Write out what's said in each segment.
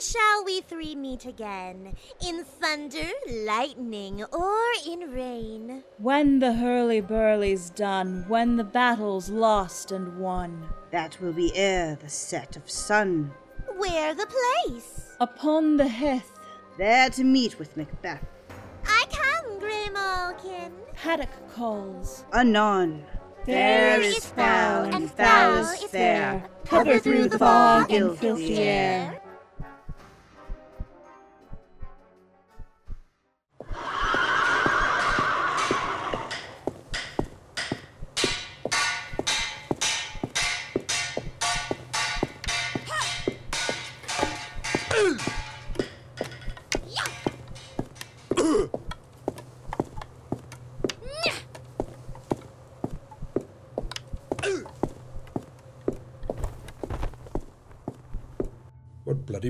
shall we three meet again? In thunder, lightning, or in rain? When the hurly-burly's done, when the battle's lost and won. That will be ere the set of sun. Where the place? Upon the heath, There to meet with Macbeth. I come, Grey Malkin. paddock calls. Anon. Fair is foul, and foul is fair. Cover through the fog and filthy air.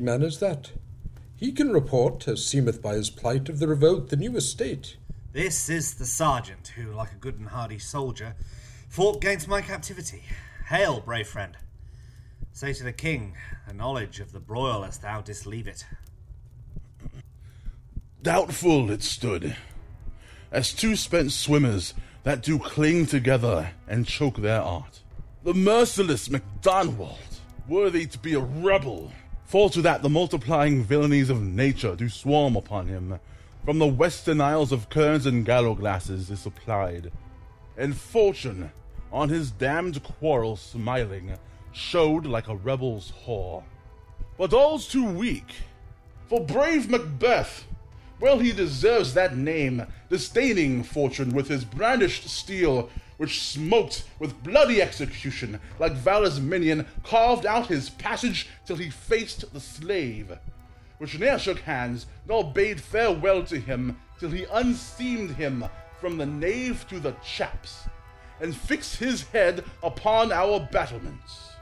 What man is that? He can report, as seemeth by his plight, of the revolt the new estate. This is the sergeant who, like a good and hardy soldier, fought against my captivity. Hail, brave friend. Say to the king, a knowledge of the broil as thou didst leave it. Doubtful it stood, as two spent swimmers that do cling together and choke their art. The merciless Macdonwald, worthy to be a rebel, for to that the multiplying villainies of nature do swarm upon him. From the western isles of kerns and gallowglasses is supplied, and fortune, on his damned quarrel smiling, showed like a rebel's whore. But all's too weak, for brave Macbeth, well he deserves that name, disdaining fortune with his brandished steel, which smoked with bloody execution, like Valor's minion, carved out his passage till he faced the slave, which ne'er shook hands, nor bade farewell to him, till he unseamed him from the nave to the chaps, and fixed his head upon our battlements.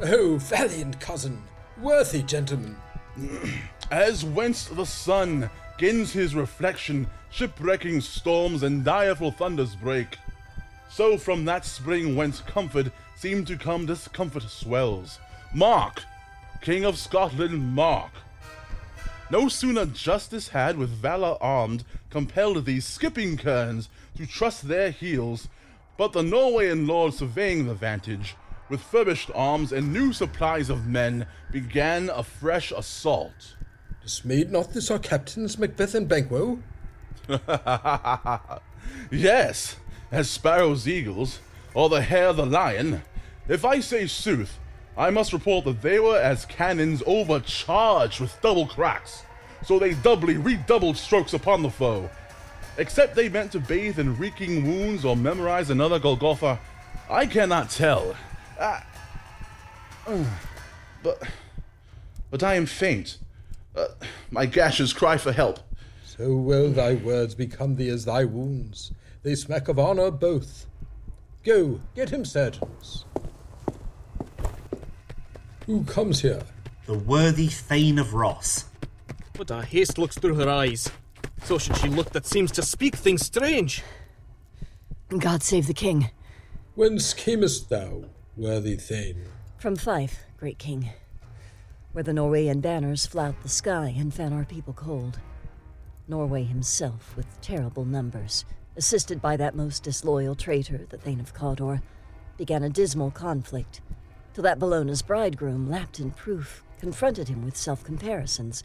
Oh, valiant cousin, worthy gentleman. As whence the sun gins his reflection, shipwrecking storms and direful thunders break, so from that spring whence comfort seemed to come discomfort swells. Mark, King of Scotland, mark. No sooner justice had with valor armed compelled these skipping kerns to trust their heels, but the Norwayan lord surveying the vantage, with furbished arms and new supplies of men, began a fresh assault. Dismayed not this our captains, Macbeth and Banquo? yes, as sparrows eagles, or the hare the lion. If I say sooth, I must report that they were as cannons overcharged with double cracks, so they doubly redoubled strokes upon the foe. Except they meant to bathe in reeking wounds or memorize another Golgotha, I cannot tell. Ah, uh, but, but I am faint. Uh, my gashes cry for help. So will thy words become thee as thy wounds. They smack of honour both. Go, get him surgeons. Who comes here? The worthy Thane of Ross. What a haste looks through her eyes. So should she look that seems to speak things strange. God save the king. Whence camest thou, worthy Thane? From Fife, great king, where the Norwegian banners flout the sky and fan our people cold. Norway himself, with terrible numbers, assisted by that most disloyal traitor, the Thane of Cawdor, began a dismal conflict, till that Bellona's bridegroom, lapped in proof, confronted him with self comparisons,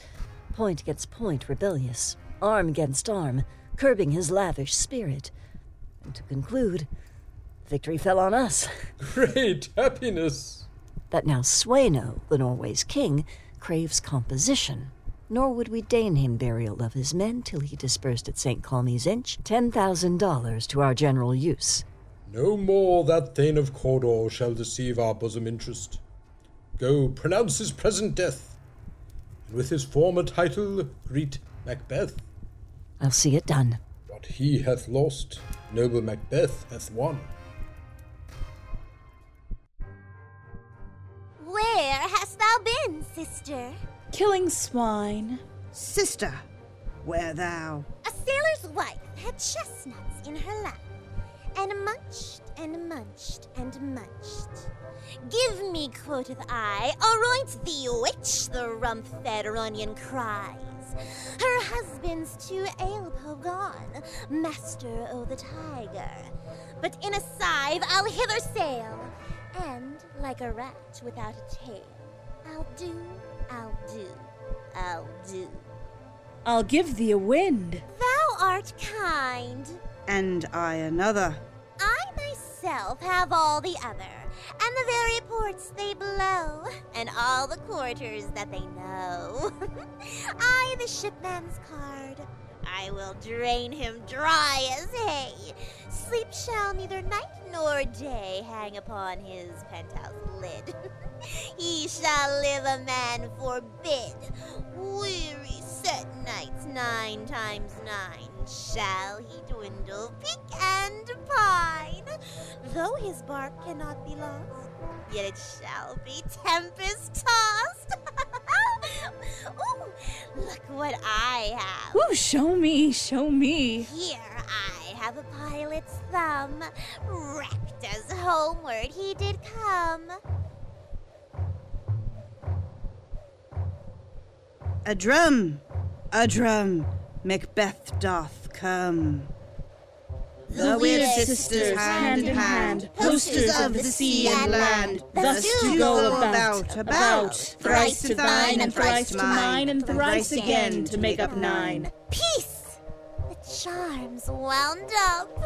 point against point rebellious, arm against arm, curbing his lavish spirit. And to conclude, victory fell on us. Great happiness! That now Sweno, the Norway's king, craves composition. Nor would we deign him burial of his men till he dispersed at St. Colme's Inch ten thousand dollars to our general use. No more that Thane of Cawdor shall deceive our bosom interest. Go, pronounce his present death, and with his former title greet Macbeth. I'll see it done. What he hath lost, noble Macbeth hath won. Where hast thou been, sister? Killing swine. Sister, where thou? A sailor's wife had chestnuts in her lap, and munched and munched and munched. Give me quoth I, Aroint thee, witch, the rump-fed ronyon cries. Her husband's to Aleppo gone, master o' the tiger. But in a scythe I'll hither sail, and like a rat without a tail, I'll do, I'll do, I'll do. I'll give thee a wind. Thou art kind. And I another. I myself have all the other, and the very ports they blow, and all the quarters that they know. I, the shipman's card, I will drain him dry as hay. Sleep shall neither night nor day hang upon his penthouse lid. he shall live a man forbid. Weary set nights nine times nine shall he dwindle, peak and pine. Though his bark cannot be lost, yet it shall be tempest tossed. Ooh, look what I have. Ooh, show me, show me. Here I have a pilot's thumb, wrecked as homeward he did come. A drum, a drum, Macbeth doth come. The weird sisters, hand in hand, hosters of the sea and land, thus do go go about, about, thrice to thine and thrice to mine, and thrice again to make up nine. Peace! The charm's wound up.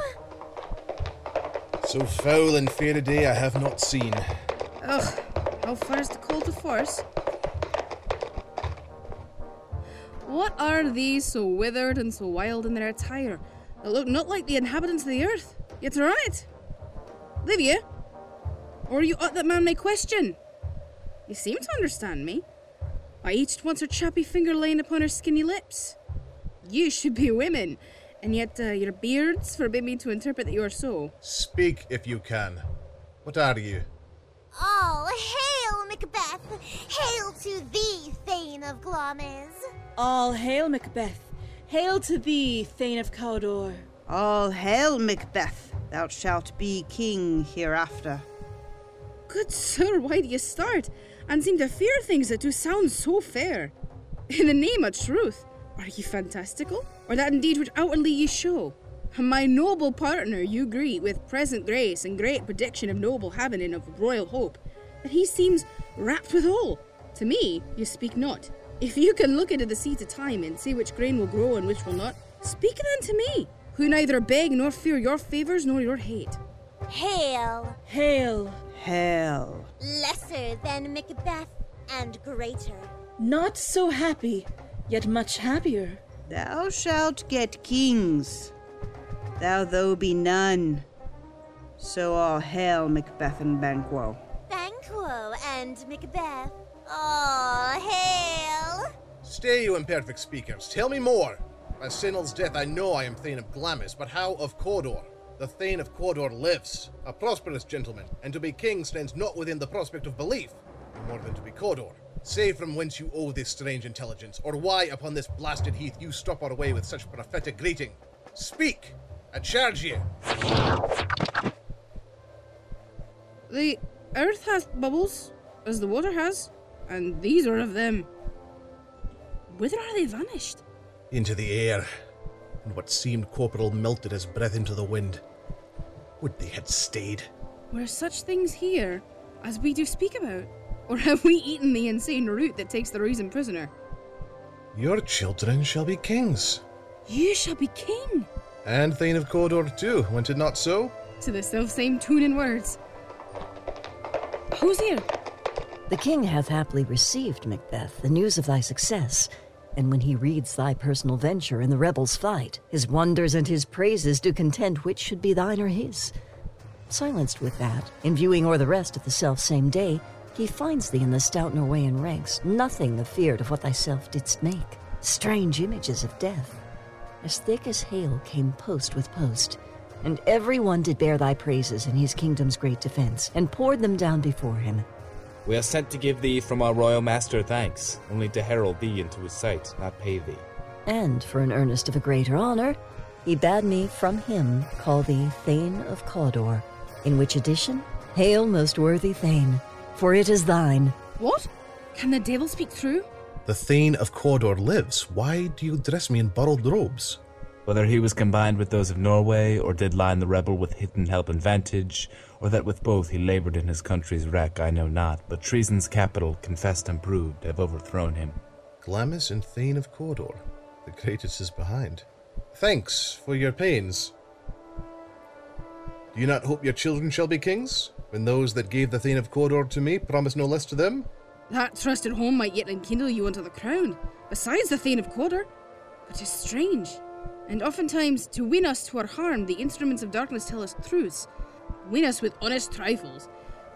So foul and fair a day I have not seen. Ugh, how far is the call to Forres? What are these so withered and so wild in their attire, that look not like the inhabitants of the earth, yet are on it? Livia? Or are you aught that man may question? You seem to understand me. I each wants her chappy finger laying upon her skinny lips. You should be women, and yet uh, your beards forbid me to interpret that you are so. Speak if you can. What are you? All hail, Macbeth! Hail to thee, Thane of Glamis! All hail, Macbeth. Hail to thee, Thane of Cawdor. All hail, Macbeth! Thou shalt be king hereafter. Good sir, why do you start and seem to fear things that do sound so fair? In the name of truth, are ye fantastical, or that indeed which outwardly ye show? My noble partner you greet with present grace and great prediction of noble heaven and of royal hope, that he seems rapt withal. To me, you speak not. If you can look into the seeds of time and see which grain will grow and which will not, speak then to me, who neither beg nor fear your favours nor your hate. Hail! Hail. Hail. Lesser than Macbeth and greater. Not so happy, yet much happier. Thou shalt get kings. Thou though be none. So all hail Macbeth and Banquo. Banquo and Macbeth. All hail! Stay, you imperfect speakers. Tell me more. By Sinel's death, I know I am Thane of Glamis, but how of Cawdor? The Thane of Cawdor lives, a prosperous gentleman, and to be king stands not within the prospect of belief, no more than to be Cawdor. Say from whence you owe this strange intelligence, or why upon this blasted heath you stop our way with such prophetic greeting. Speak! I charge ye! The earth has bubbles, as the water has, and these are of them. Whither are they vanished? Into the air, and what seemed corporal melted as breath into the wind. Would they had stayed. Were such things here as we do speak about? Or have we eaten the insane root that takes the reason prisoner? Your children shall be kings. You shall be king! And Thane of Cawdor too, went it not so? To the self same tune and words. Who's here? The king hath happily received, Macbeth, the news of thy success. And when he reads thy personal venture in the rebels' fight, his wonders and his praises do contend which should be thine or his. Silenced with that, in viewing o'er the rest of the self same day, he finds thee in the stout Norwegian ranks, nothing afeard of what thyself didst make. Strange images of death. As thick as hail came post with post, and every one did bear thy praises in his kingdom's great defence, and poured them down before him. We are sent to give thee from our royal master thanks, only to herald thee into his sight, not pay thee. And for an earnest of a greater honor, he bade me from him call thee Thane of Cawdor, in which addition, hail most worthy Thane, for it is thine. What? Can the devil speak through? The Thane of Cawdor lives. Why do you dress me in borrowed robes? Whether he was combined with those of Norway, or did line the rebel with hidden help and vantage, or that with both he laboured in his country's wreck, I know not, but treason's capital, confessed and proved, have overthrown him. Glamis and Thane of Cawdor. The greatest is behind. Thanks for your pains. Do you not hope your children shall be kings? When those that gave the Thane of Cawdor to me promise no less to them? That trusted home might yet enkindle you unto the crown, besides the Thane of Cawdor. But 'tis strange. And oftentimes, to win us to our harm, the instruments of darkness tell us truths. Win us with honest trifles.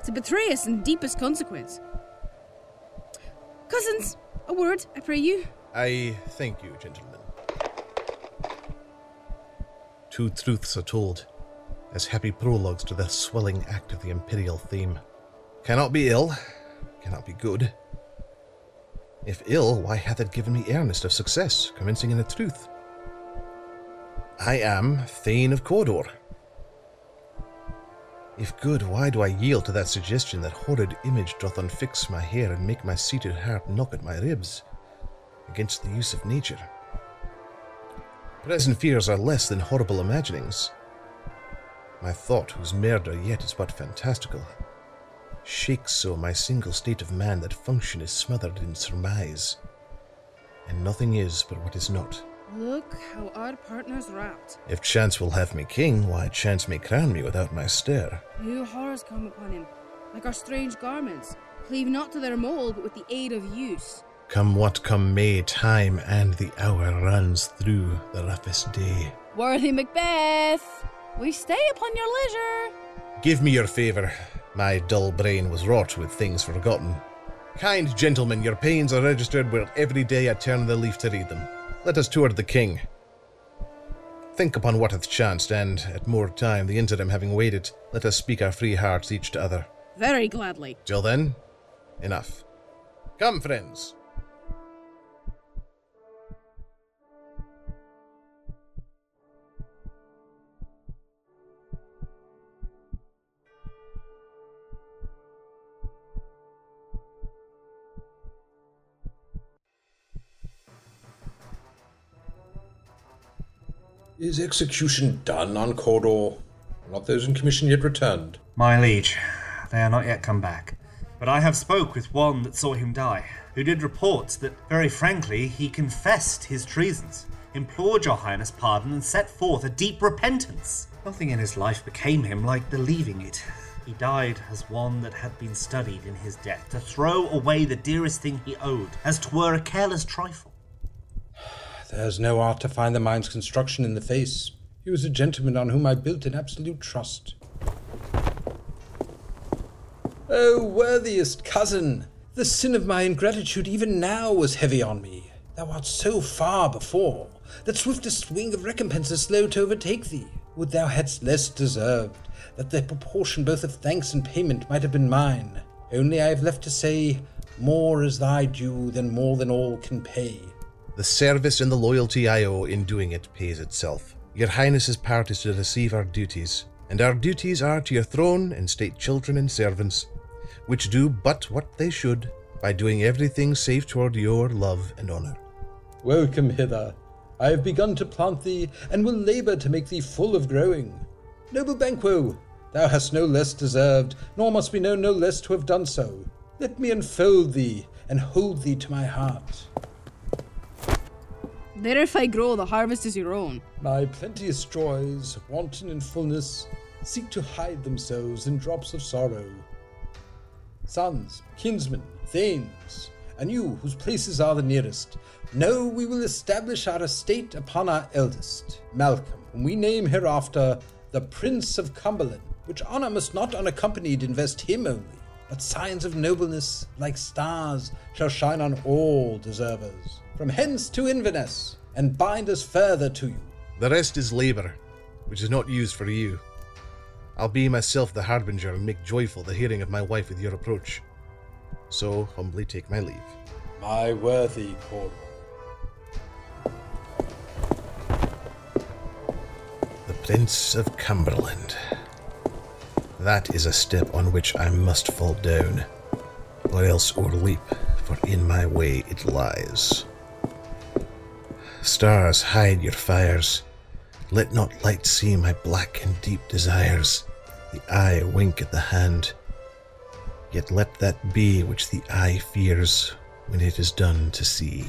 To betray us in deepest consequence. Cousins, a word, I pray you. I thank you, gentlemen. Two truths are told, as happy prologues to the swelling act of the imperial theme. Cannot be ill, cannot be good. If ill, why hath it given me earnest of success, commencing in a truth? I am Thane of Cawdor. If good, why do I yield to that suggestion that horrid image doth unfix my hair and make my seated heart knock at my ribs, against the use of nature? Present fears are less than horrible imaginings. My thought, whose murder yet is but fantastical, shakes so my single state of man that function is smothered in surmise, and nothing is but what is not. Look how our partner's wrapped. If chance will have me king, why chance may crown me without my stare. New horrors come upon him, like our strange garments, cleave not to their mold, but with the aid of use. Come what come may, time and the hour runs through the roughest day. Worthy Macbeth, we stay upon your leisure. Give me your favour. My dull brain was wrought with things forgotten. Kind gentlemen, your pains are registered where every day I turn the leaf to read them. Let us toward the king. Think upon what hath chanced, and, at more time, the interim having waited, let us speak our free hearts each to other. Very gladly. Till then, enough. Come, friends. Is execution done on Cawdor? Not those in commission yet returned. My liege, they are not yet come back. But I have spoke with one that saw him die, who did report that, very frankly, he confessed his treasons, implored your highness pardon, and set forth a deep repentance. Nothing in his life became him like believing it. He died as one that had been studied in his death, to throw away the dearest thing he owed, as twere a careless trifle. There's no art to find the mind's construction in the face. He was a gentleman on whom I built an absolute trust. Oh, worthiest cousin, the sin of my ingratitude even now was heavy on me. Thou art so far before, that swiftest wing of recompense is slow to overtake thee. Would thou hadst less deserved, that the proportion both of thanks and payment might have been mine. Only I have left to say, more is thy due than more than all can pay. The service and the loyalty I owe in doing it pays itself. Your Highness's part is to receive our duties, and our duties are to your throne and state children and servants, which do but what they should by doing everything save toward your love and honor. Welcome hither. I have begun to plant thee, and will labour to make thee full of growing. Noble Banquo, thou hast no less deserved, nor must be known no less to have done so. Let me enfold thee and hold thee to my heart. There if I grow, the harvest is your own. My plenteous joys, wanton in fullness, seek to hide themselves in drops of sorrow. Sons, kinsmen, thanes, and you, whose places are the nearest, know we will establish our estate upon our eldest, Malcolm, whom we name hereafter the Prince of Cumberland, which honour must not unaccompanied invest him only, but signs of nobleness, like stars, shall shine on all deservers, from hence to Inverness, and bind us further to you. The rest is labour, which is not used for you. I'll be myself the harbinger and make joyful the hearing of my wife with your approach. So humbly take my leave. My worthy Cawdor. The Prince of Cumberland. That is a step on which I must fall down. or else o'erleap, for in my way it lies. Stars, hide your fires. Let not light see my black and deep desires. The eye wink at the hand. Yet let that be which the eye fears when it is done to see.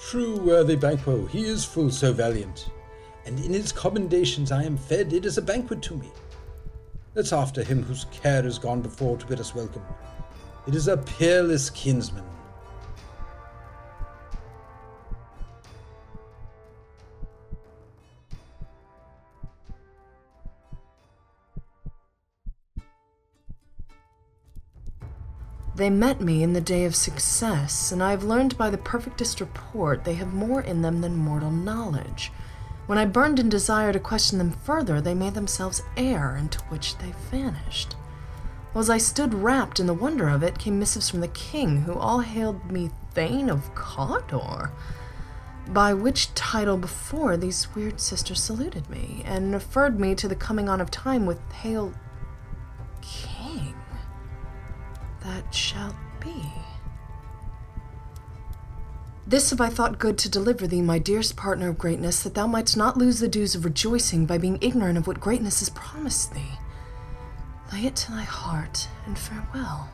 True, worthy Banquo, he is full so valiant, and in his commendations I am fed, it is a banquet to me. Let's after him whose care is gone before to bid us welcome. It is a peerless kinsman. They met me in the day of success, and I have learned by the perfectest report they have more in them than mortal knowledge. When I burned in desire to question them further, they made themselves air, into which they vanished. While I stood wrapped in the wonder of it, came missives from the king, who all hailed me Thane of Cawdor, by which title before these weird sisters saluted me, and referred me to the coming on of time with Hail that shall be. This have I thought good to deliver thee, my dearest partner of greatness, that thou mightst not lose the dues of rejoicing by being ignorant of what greatness has promised thee. Lay it to thy heart, and farewell.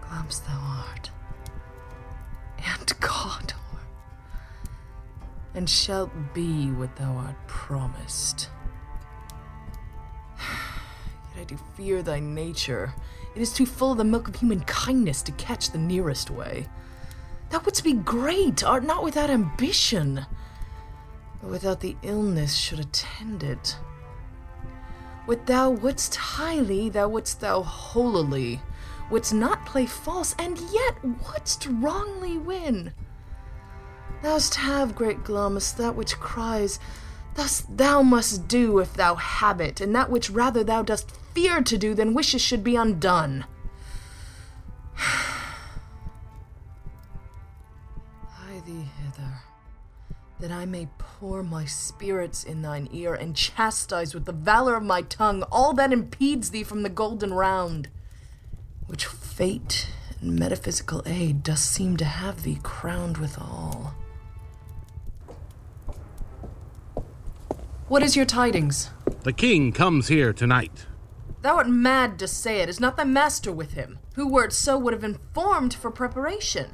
Glamis thou art, and Cawdor, and shalt be what thou art promised. Yet I do fear thy nature. It is too full of the milk of human kindness to catch the nearest way. Thou wouldst be great, art not without ambition, but without the illness should attend it. What thou wouldst highly, thou wouldst thou holily, wouldst not play false, and yet wouldst wrongly win. Thou'st have, great Glamis, that which cries, Thus thou must do if thou have it, and that which rather thou dost fear to do than wishes should be undone. Hie thee hither, that I may pour my spirits in thine ear and chastise with the valor of my tongue all that impedes thee from the golden round, which fate and metaphysical aid does seem to have thee crowned withal. What is your tidings? The king comes here tonight. Thou art mad to say it. Is not thy master with him? Who were it so would have informed for preparation.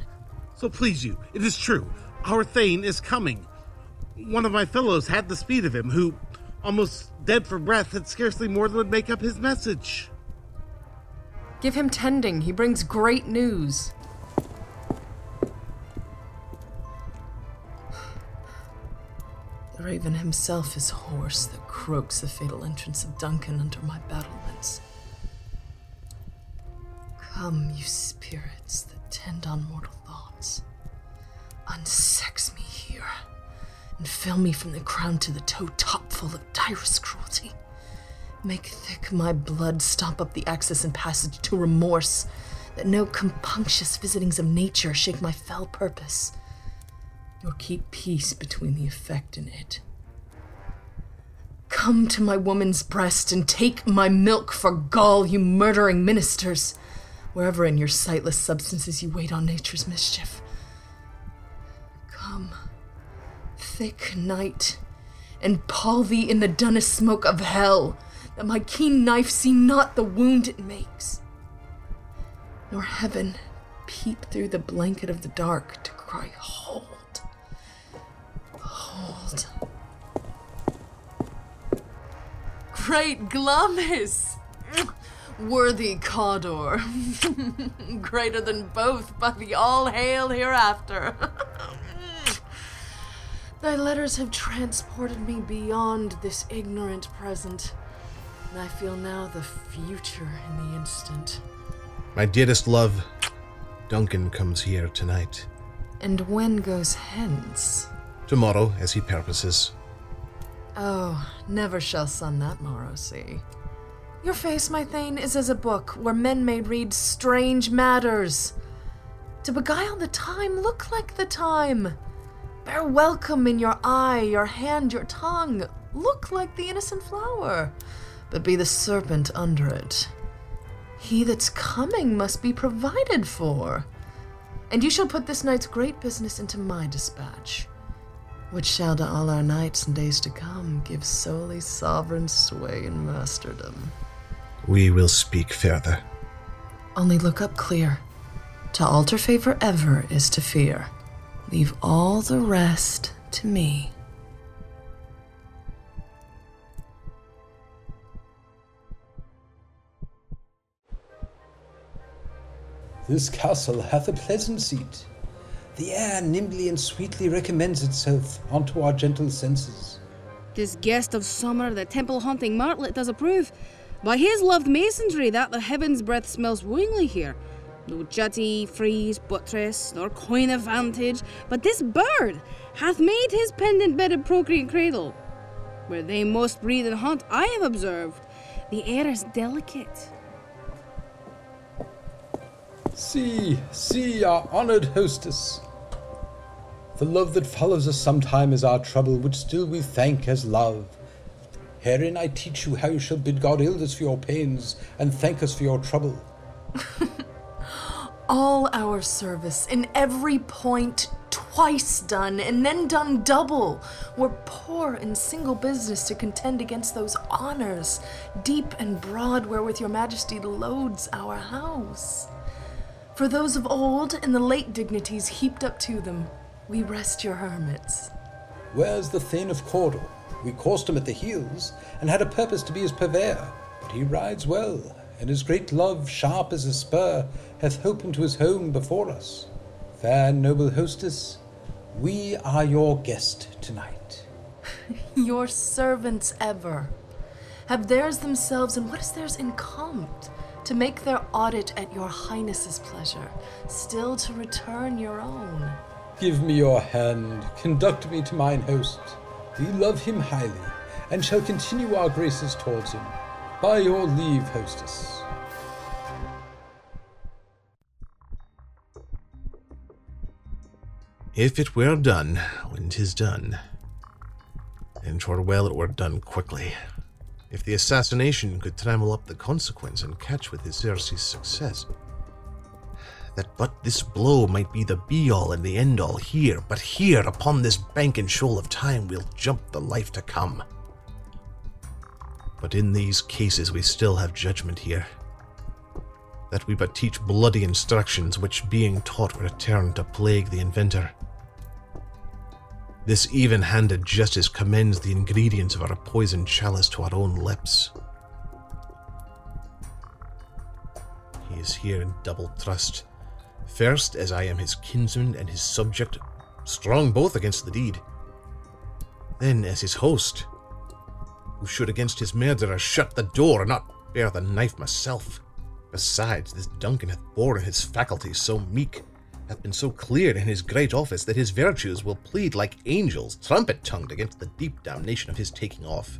So please you, it is true. Our Thane is coming. One of my fellows had the speed of him, who, almost dead for breath, had scarcely more than would make up his message. Give him tending. He brings great news. Raven himself is hoarse that croaks the fatal entrance of Duncan under my battlements. Come, you spirits that tend on mortal thoughts. Unsex me here, and fill me from the crown to the toe top full of direst cruelty. Make thick my blood, stomp up the access and passage to remorse, that no compunctious visitings of nature shake my fell purpose nor keep peace between the effect and it. Come to my woman's breast and take my milk for gall, you murdering ministers, wherever in your sightless substances you wait on nature's mischief. Come, thick night, and pall thee in the dunnest smoke of hell, that my keen knife see not the wound it makes, nor heaven peep through the blanket of the dark to cry, Hold! Great Glamis! Worthy Cawdor. Greater than both by the all hail hereafter. Thy letters have transported me beyond this ignorant present, and I feel now the future in the instant. My dearest love, Duncan comes here tonight. And when goes hence? Tomorrow, as he purposes. Oh, never shall sun that morrow see. Your face, my Thane, is as a book where men may read strange matters. To beguile the time, look like the time. Bear welcome in your eye, your hand, your tongue. Look like the innocent flower, but be the serpent under it. He that's coming must be provided for. And you shall put this night's great business into my dispatch, which shall to all our nights and days to come give solely sovereign sway and masterdom. We will speak further. Only look up clear. To alter favor ever is to fear. Leave all the rest to me. This castle hath a pleasant seat. The air nimbly and sweetly recommends itself unto our gentle senses. This guest of summer, the temple haunting martlet, does approve. By his loved masonry, that the heaven's breath smells wooingly here. No jutty, frieze, buttress, nor coign of vantage, but this bird hath made his pendant bed a procreant cradle. Where they most breathe and haunt, I have observed, the air is delicate. See, see our honored hostess. The love that follows us sometime is our trouble, which still we thank as love. Herein I teach you how you shall bid God Elders for your pains and thank us for your trouble. All our service in every point twice done and then done double. We're poor in single business to contend against those honors, deep and broad wherewith your majesty loads our house. For those of old and the late dignities heaped up to them, we rest your hermits. Where's the Thane of Cawdor? We coursed him at the heels, and had a purpose to be his purveyor. But he rides well, and his great love, sharp as a spur, hath holpen to his home before us. Fair noble hostess, we are your guest tonight. your servants ever. Have theirs themselves, and what is theirs in compt? To make their audit at your highness's pleasure, still to return your own. Give me your hand, conduct me to mine host. We love him highly, and shall continue our graces towards him. By your leave, hostess. If it were done when 'tis done, and and 'twere well it were done quickly. If the assassination could trammel up the consequence and catch with his surcease success, that but this blow might be the be all and the end all here, but here upon this bank and shoal of time we'll jump the life to come. But in these cases we still have judgment here. That we but teach bloody instructions which being taught return to plague the inventor. This even handed justice commends the ingredients of our poisoned chalice to our own lips. He is here in double trust. First, as I am his kinsman and his subject, strong both against the deed. Then, as his host, who should against his murderer shut the door and not bear the knife myself. Besides, this Duncan hath borne his faculties so meek, hath been so clear in his great office, that his virtues will plead like angels, trumpet tongued against the deep damnation of his taking off.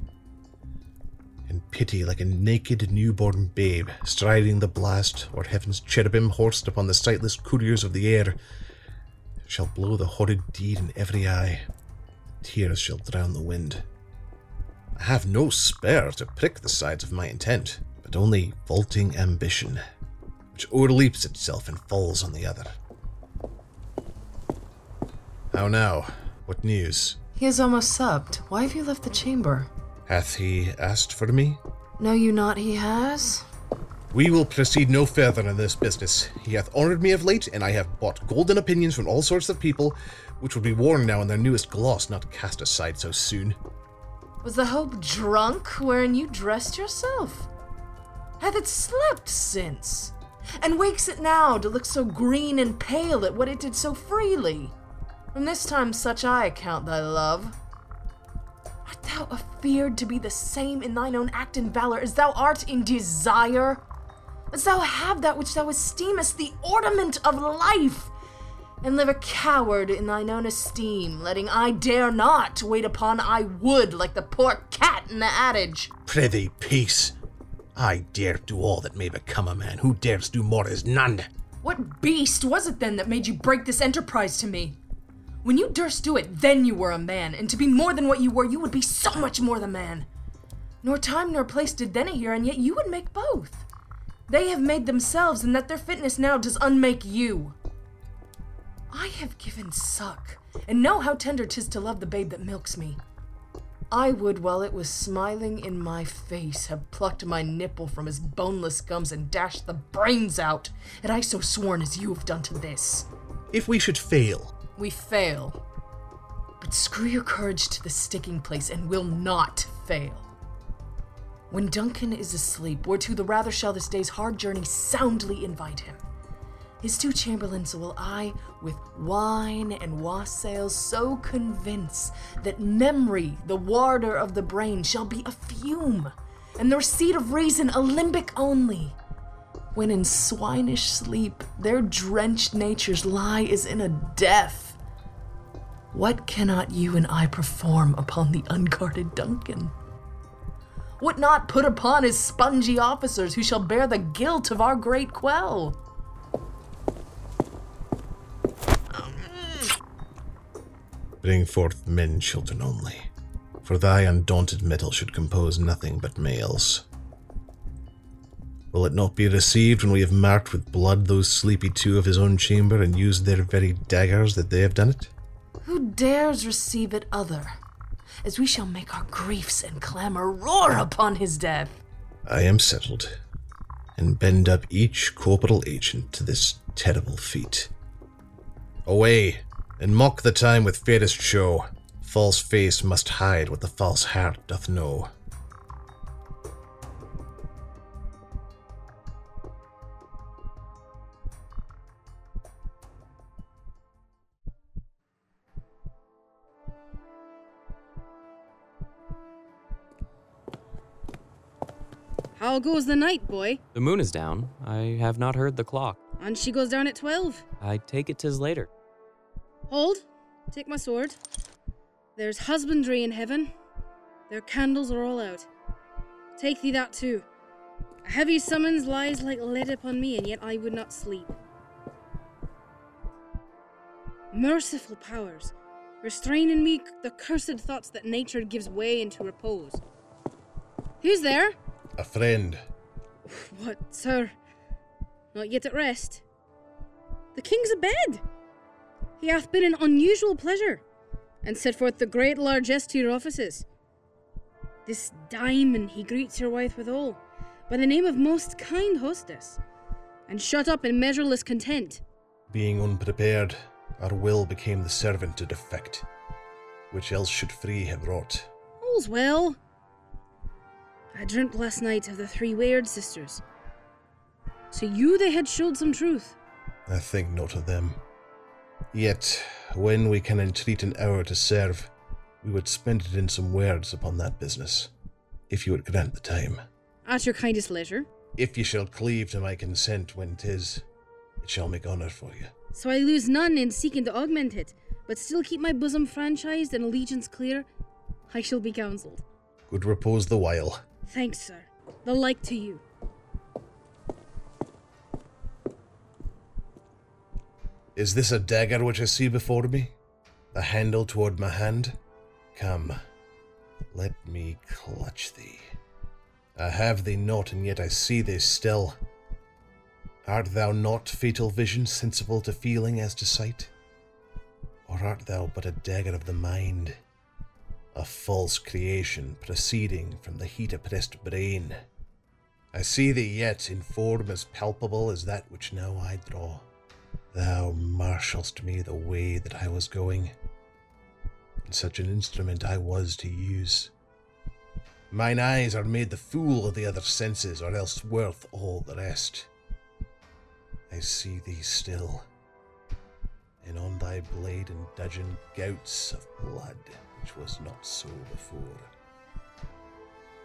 And pity like a naked newborn babe, striding the blast, or heaven's cherubim horsed upon the sightless couriers of the air, shall blow the horrid deed in every eye. Tears shall drown the wind. I have no spare to prick the sides of my intent, but only vaulting ambition, which o'erleaps itself and falls on the other. How now? What news? He is almost subbed. Why have you left the chamber? Hath he asked for me? Know you not he has? We will proceed no further in this business. He hath honored me of late, and I have bought golden opinions from all sorts of people, which will be worn now in their newest gloss, not cast aside so soon. Was the hope drunk wherein you dressed yourself? Hath it slept since? And wakes it now to look so green and pale at what it did so freely? From this time such I account thy love. Art thou afeared to be the same in thine own act and valor as thou art in desire? As thou have that which thou esteemest the ornament of life, and live a coward in thine own esteem, letting I dare not wait upon I would like the poor cat in the adage. Prithee, peace. I dare do all that may become a man. Who dares do more is none. What beast was it then that made you break this enterprise to me? When you durst do it, then you were a man, and to be more than what you were, you would be so much more the man. Nor time nor place did then here, and yet you would make both. They have made themselves, and that their fitness now does unmake you. I have given suck, and know how tender 'tis to love the babe that milks me. I would, while it was smiling in my face, have plucked my nipple from his boneless gums and dashed the brains out, had I so sworn as you have done to this. If we should fail, We fail. But screw your courage to the sticking place and will not fail. When Duncan is asleep, whereto the rather shall this day's hard journey soundly invite him. His two chamberlains will I, with wine and wassails, so convince that memory, the warder of the brain, shall be a fume, and the receipt of reason a limbeck only. When in swinish sleep their drenched natures lie as in a death. What cannot you and I perform upon the unguarded Duncan? What not put upon his spongy officers who shall bear the guilt of our great quell? bring forth men children only, for thy undaunted metal should compose nothing but males. Will it not be received when we have marked with blood those sleepy two of his own chamber and used their very daggers that they have done it? Who dares receive it other? As we shall make our griefs and clamor roar upon his death. I am settled, and bend up each corporal agent to this terrible feat. Away, and mock the time with fairest show. False face must hide what the false heart doth know. How goes the night, boy? The moon is down. I have not heard the clock. And she goes down at twelve. I take it 'tis later. Hold. Take my sword. There's husbandry in heaven. Their candles are all out. Take thee that too. A heavy summons lies like lead upon me, and yet I would not sleep. Merciful powers, restrain in me the cursed thoughts that nature gives way into repose. Who's there? A friend. What, sir? Not yet at rest? The king's abed. He hath been an unusual pleasure, and set forth the great largesse to your offices. This diamond he greets your wife withal, by the name of most kind hostess, and shut up in measureless content. Being unprepared, our will became the servant to defect, which else should free have wrought. All's well. I dreamt last night of the three Weird sisters. To you they had showed some truth. I think not of them. Yet, when we can entreat an hour to serve, we would spend it in some words upon that business, if you would grant the time. At your kindest leisure. If ye shall cleave to my consent when 'tis, it shall make honour for you. So I lose none in seeking to augment it, but still keep my bosom franchised and allegiance clear. I shall be counselled. Good repose the while. Thanks, sir. The like to you. Is this a dagger which I see before me? The handle toward my hand? Come, let me clutch thee. I have thee not, and yet I see thee still. Art thou not fatal vision, sensible to feeling as to sight? Or art thou but a dagger of the mind, a false creation proceeding from the heat oppressed brain? I see thee yet in form as palpable as that which now I draw. Thou marshalst me the way that I was going, and such an instrument I was to use. Mine eyes are made the fool of the other senses, or else worth all the rest. I see thee still, and on thy blade and dudgeon gouts of blood, which was not so before.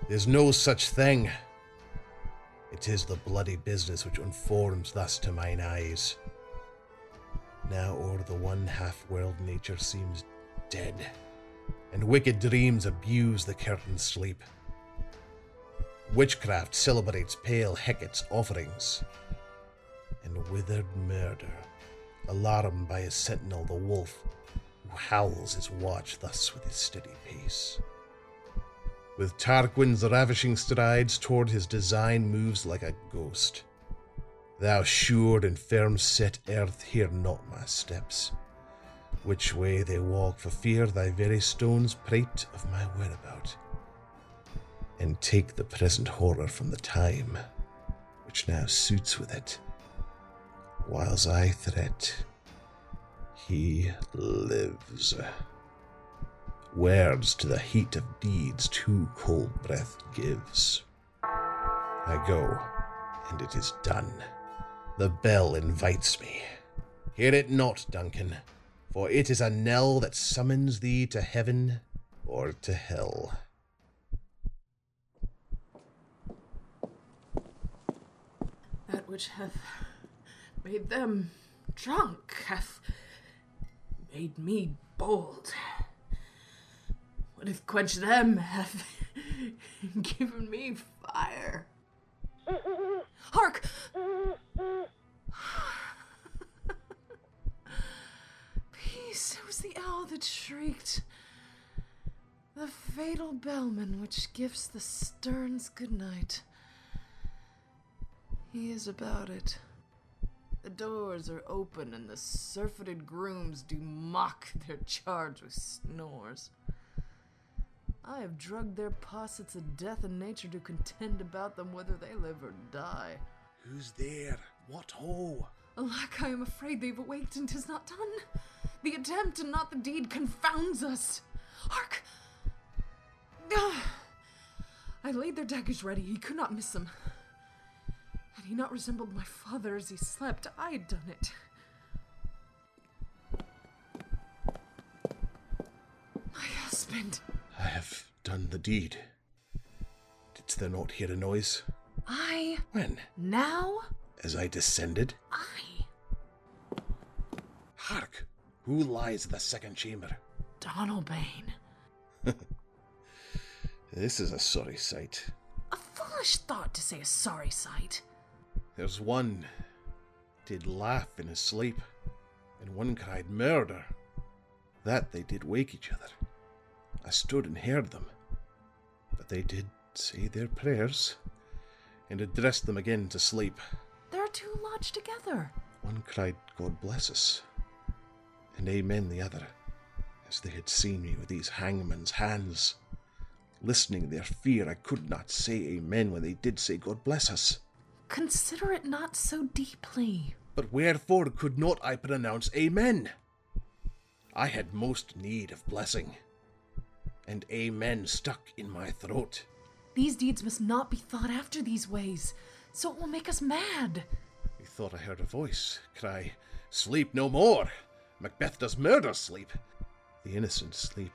There's no such thing. It is the bloody business which unforms thus to mine eyes. Now o'er the one half world nature seems dead, and wicked dreams abuse the curtained sleep. Witchcraft celebrates pale Hecate's offerings, and withered murder, alarmed by a sentinel, the wolf, howls his watch thus with his steady pace. With Tarquin's ravishing strides toward his design moves like a ghost. Thou sure and firm set earth, hear not my steps. Which way they walk for fear thy very stones prate of my whereabout. And take the present horror from the time, which now suits with it. Whiles I threat, he lives. Words to the heat of deeds too cold breath gives. I go, and it is done. The bell invites me. Hear it not, Duncan, for it is a knell that summons thee to heaven or to hell. That which hath made them drunk hath made me bold. What hath quenched them hath given me fire. Hark! Peace, it was the owl that shrieked. The fatal bellman which gives the sterns good night. He is about it. The doors are open, and the surfeited grooms do mock their charge with snores. I have drugged their possets of death and nature to contend about them whether they live or die. Who's there? What ho? Alack, I am afraid they've awaked and 'tis not done. The attempt and not the deed confounds us. Hark! I laid their daggers ready, he could not miss them. Had he not resembled my father as he slept, I had done it. My husband. I have done the deed. Didst thou not hear a noise? I. When? Now? As I descended? I. Hark! Who lies in the second chamber? Donalbain. This is a sorry sight. A foolish thought to say a sorry sight. There's one did laugh in his sleep, and one cried murder. That they did wake each other. I stood and heard them, but they did say their prayers, and addressed them again to sleep. There are two lodged together. One cried, God bless us, and Amen the other, as they had seen me with these hangman's hands. Listening their fear, I could not say Amen when they did say, God bless us. Consider it not so deeply. But wherefore could not I pronounce Amen? I had most need of blessing, and Amen stuck in my throat. These deeds must not be thought after these ways, so it will make us mad. Methought I heard a voice cry, Sleep no more! Macbeth does murder sleep! The innocent sleep.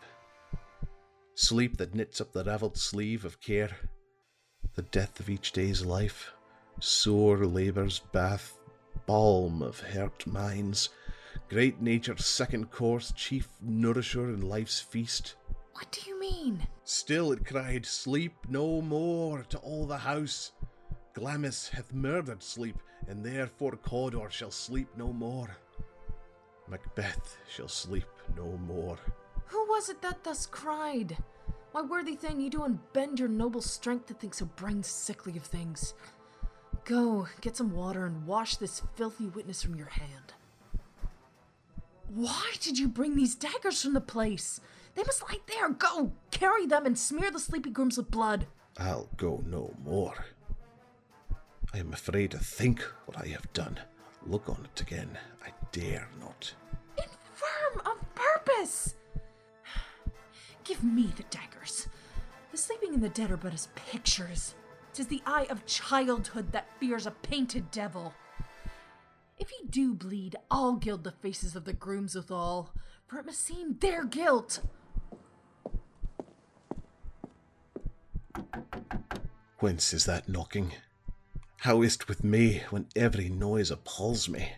Sleep that knits up the ravelled sleeve of care. The death of each day's life. Sore labour's bath, balm of hurt minds. Great nature's second course, chief nourisher in life's feast. What do you mean? Still it cried, Sleep no more to all the house. Glamis hath murdered sleep, and therefore Cawdor shall sleep no more. Macbeth shall sleep no more. Who was it that thus cried? My worthy thane, you do unbend your noble strength to think so brain sickly of things. Go, get some water and wash this filthy witness from your hand. Why did you bring these daggers from the place? They must lie there. Go, carry them and smear the sleepy grooms with blood. I'll go no more. I am afraid to think what I have done. Look on it again. I dare not. Infirm of purpose! Give me the daggers. The sleeping and the dead are but as pictures. Tis the eye of childhood that fears a painted devil. If ye do bleed, I'll gild the faces of the grooms withal, for it must seem their guilt. Whence is that knocking? How is't with me when every noise appalls me?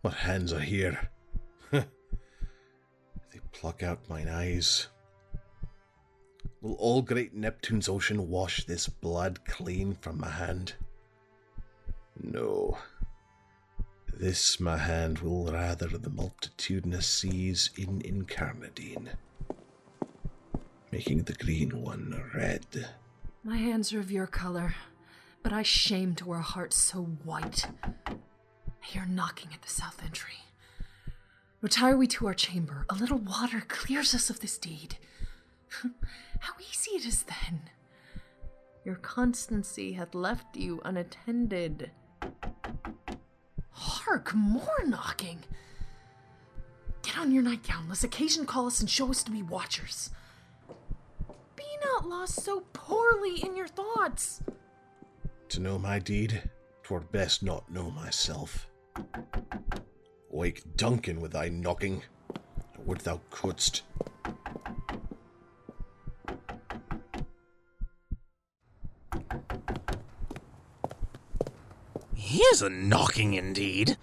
What hands are here? they pluck out mine eyes. Will all great Neptune's ocean wash this blood clean from my hand? No. This my hand will rather the multitudinous seas in Incarnadine, making the green one red. My hands are of your color, but I shame to wear hearts so white. I hear knocking at the south entry. Retire we to our chamber. A little water clears us of this deed. How easy it is then. Your constancy hath left you unattended. Hark, more knocking! Get on your nightgown, lest occasion call us and show us to be watchers. Be not lost so poorly in your thoughts. To know my deed, twere best not know myself. Wake Duncan with thy knocking. Would thou couldst. Here's a knocking indeed.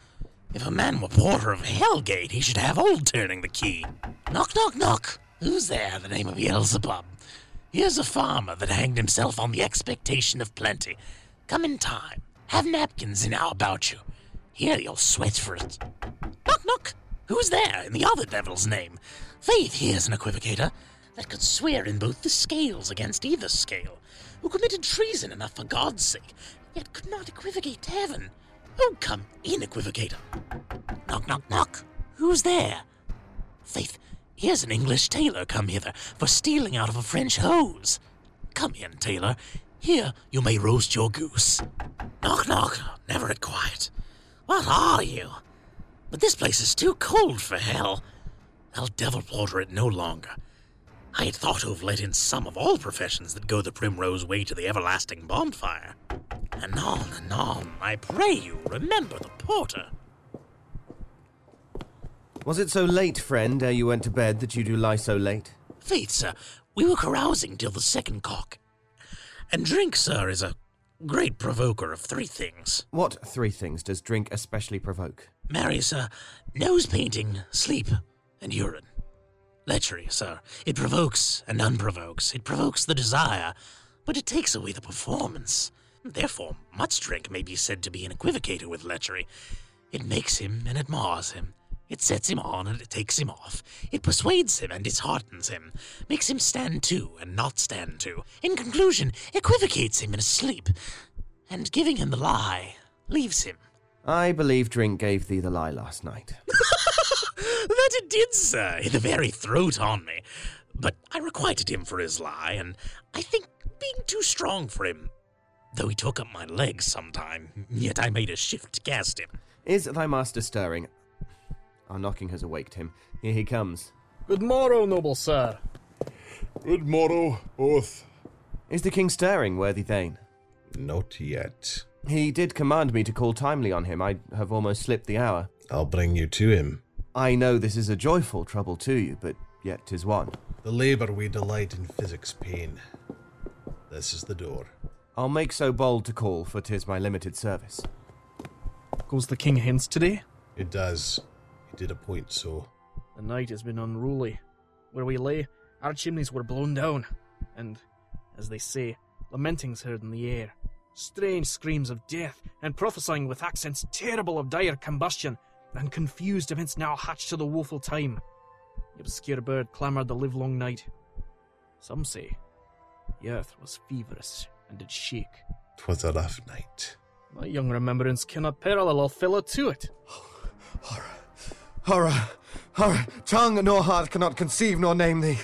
If a man were porter of Hellgate, he should have old turning the key. Knock, knock, knock. Who's there, the name of Beelzebub? Here's a farmer that hanged himself on the expectation of plenty. Come in time. Have napkins enow about you. Here, you'll sweat for it. Knock, knock. Who's there, in the other devil's name? Faith, here's an equivocator that could swear in both the scales against either scale, who committed treason enough for God's sake, yet could not equivocate heaven. Oh, come in, equivocator. Knock, knock, knock. Who's there? Faith, here's an English tailor come hither for stealing out of a French hose. Come in, tailor. Here you may roast your goose. Knock, knock. Never at quiet. What are you? But this place is too cold for hell. I'll devil porter it no longer. I had thought to have let in some of all professions that go the primrose way to the everlasting bonfire. Anon, anon, I pray you, remember the porter. Was it so late, friend, ere you went to bed, that you do lie so late? Faith, sir, we were carousing till the second cock. And drink, sir, is a great provoker of three things. What three things does drink especially provoke? Marry, sir, nose painting, sleep, and urine. Lechery, sir. It provokes and unprovokes. It provokes the desire, but it takes away the performance. Therefore, much drink may be said to be an equivocator with lechery. It makes him and it mars him. It sets him on and it takes him off. It persuades him and disheartens him. Makes him stand to and not stand to. In conclusion, equivocates him in a sleep. And giving him the lie, leaves him. I believe drink gave thee the lie last night. that it did, sir, in the very throat on me. But I requited him for his lie, and I think being too strong for him, though he took up my legs sometime, yet I made a shift to cast him. Is thy master stirring? Our knocking has awaked him. Here he comes. Good morrow, noble sir. Good morrow, both. Is the king stirring, worthy Thane? Not yet. He did command me to call timely on him. I have almost slipped the hour. I'll bring you to him. I know this is a joyful trouble to you, but yet 'tis one. The labour we delight in physics pain. This is the door. I'll make so bold to call, for 'tis my limited service. Goes the king hence today? It does. He did appoint so. The night has been unruly. Where we lay, our chimneys were blown down, and, as they say, lamentings heard in the air. Strange screams of death, and prophesying with accents terrible of dire combustion, and confused events now hatched to the woeful time. The obscure bird clamoured the livelong night. Some say the earth was feverous and did shake. 'Twas a rough night. My young remembrance cannot parallel a fellow to it. Horror! Horror! Horror! Tongue nor heart cannot conceive nor name thee.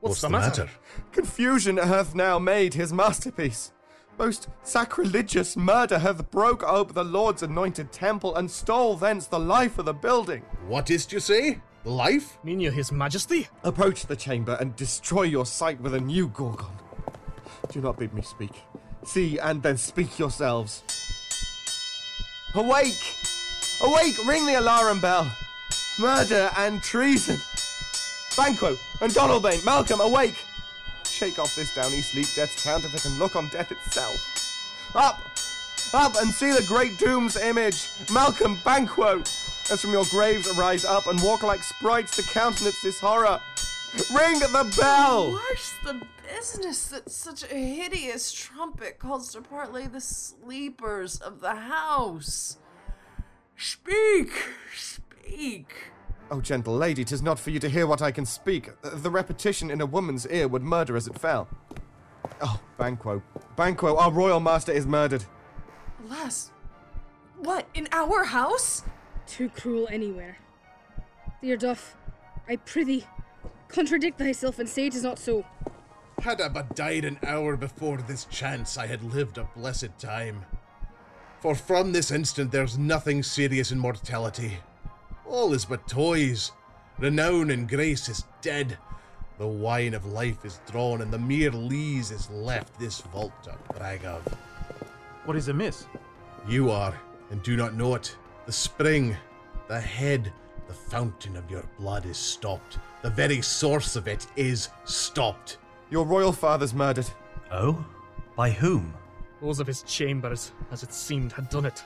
What's, the, matter? Confusion hath now made his masterpiece. Most sacrilegious murder hath broke ope the Lord's anointed temple and stole thence the life of the building. What is't you say? Life? Mean you his majesty? Approach the chamber and destroy your sight with a new Gorgon. Do not bid me speak. See and then speak yourselves. Awake! Awake! Ring the alarm bell! Murder and treason! Banquo and Donalbain, Malcolm, awake! Shake off this downy sleep, death's counterfeit, and look on death itself. Up! Up and see the great doom's image! Malcolm, Banquo! As from your graves arise up and walk like sprites to countenance this horror! Ring the bell! Worse the business that such a hideous trumpet calls to partly the sleepers of the house. Speak! Speak! Oh, gentle lady, 'tis not for you to hear what I can speak. The repetition in a woman's ear would murder as it fell. Oh, Banquo. Banquo, our royal master is murdered. Alas. What, in our house? Too cruel anywhere. Dear Duff, I prithee, contradict thyself and say it is not so. Had I but died an hour before this chance, I had lived a blessed time. For from this instant there's nothing serious in mortality. All is but toys. Renown and grace is dead. The wine of life is drawn, and the mere lees is left this vault to brag of. What is amiss? You are, and do not know it. The spring, the head, the fountain of your blood is stopped. The very source of it is stopped. Your royal father's murdered. Oh? By whom? Those of his chambers, as it seemed, had done it.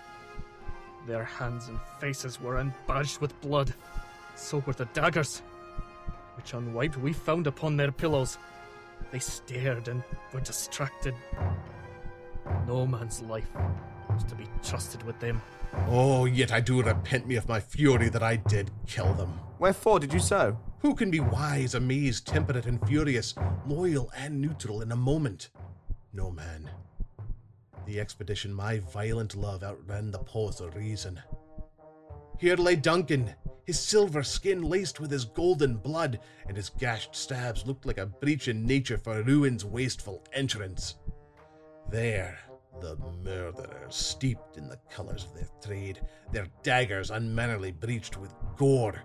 Their hands and faces were unbadged with blood. So were the daggers, which unwiped we found upon their pillows. They stared and were distracted. No man's life was to be trusted with them. Oh, yet I do repent me of my fury that I did kill them. Wherefore did you so? Who can be wise, amazed, temperate, and furious, loyal and neutral in a moment? No man. The expedition, my violent love outran the pause of reason. Here lay Duncan, his silver skin laced with his golden blood, and his gashed stabs looked like a breach in nature for ruin's wasteful entrance. There, the murderers, steeped in the colours of their trade, their daggers unmannerly breached with gore.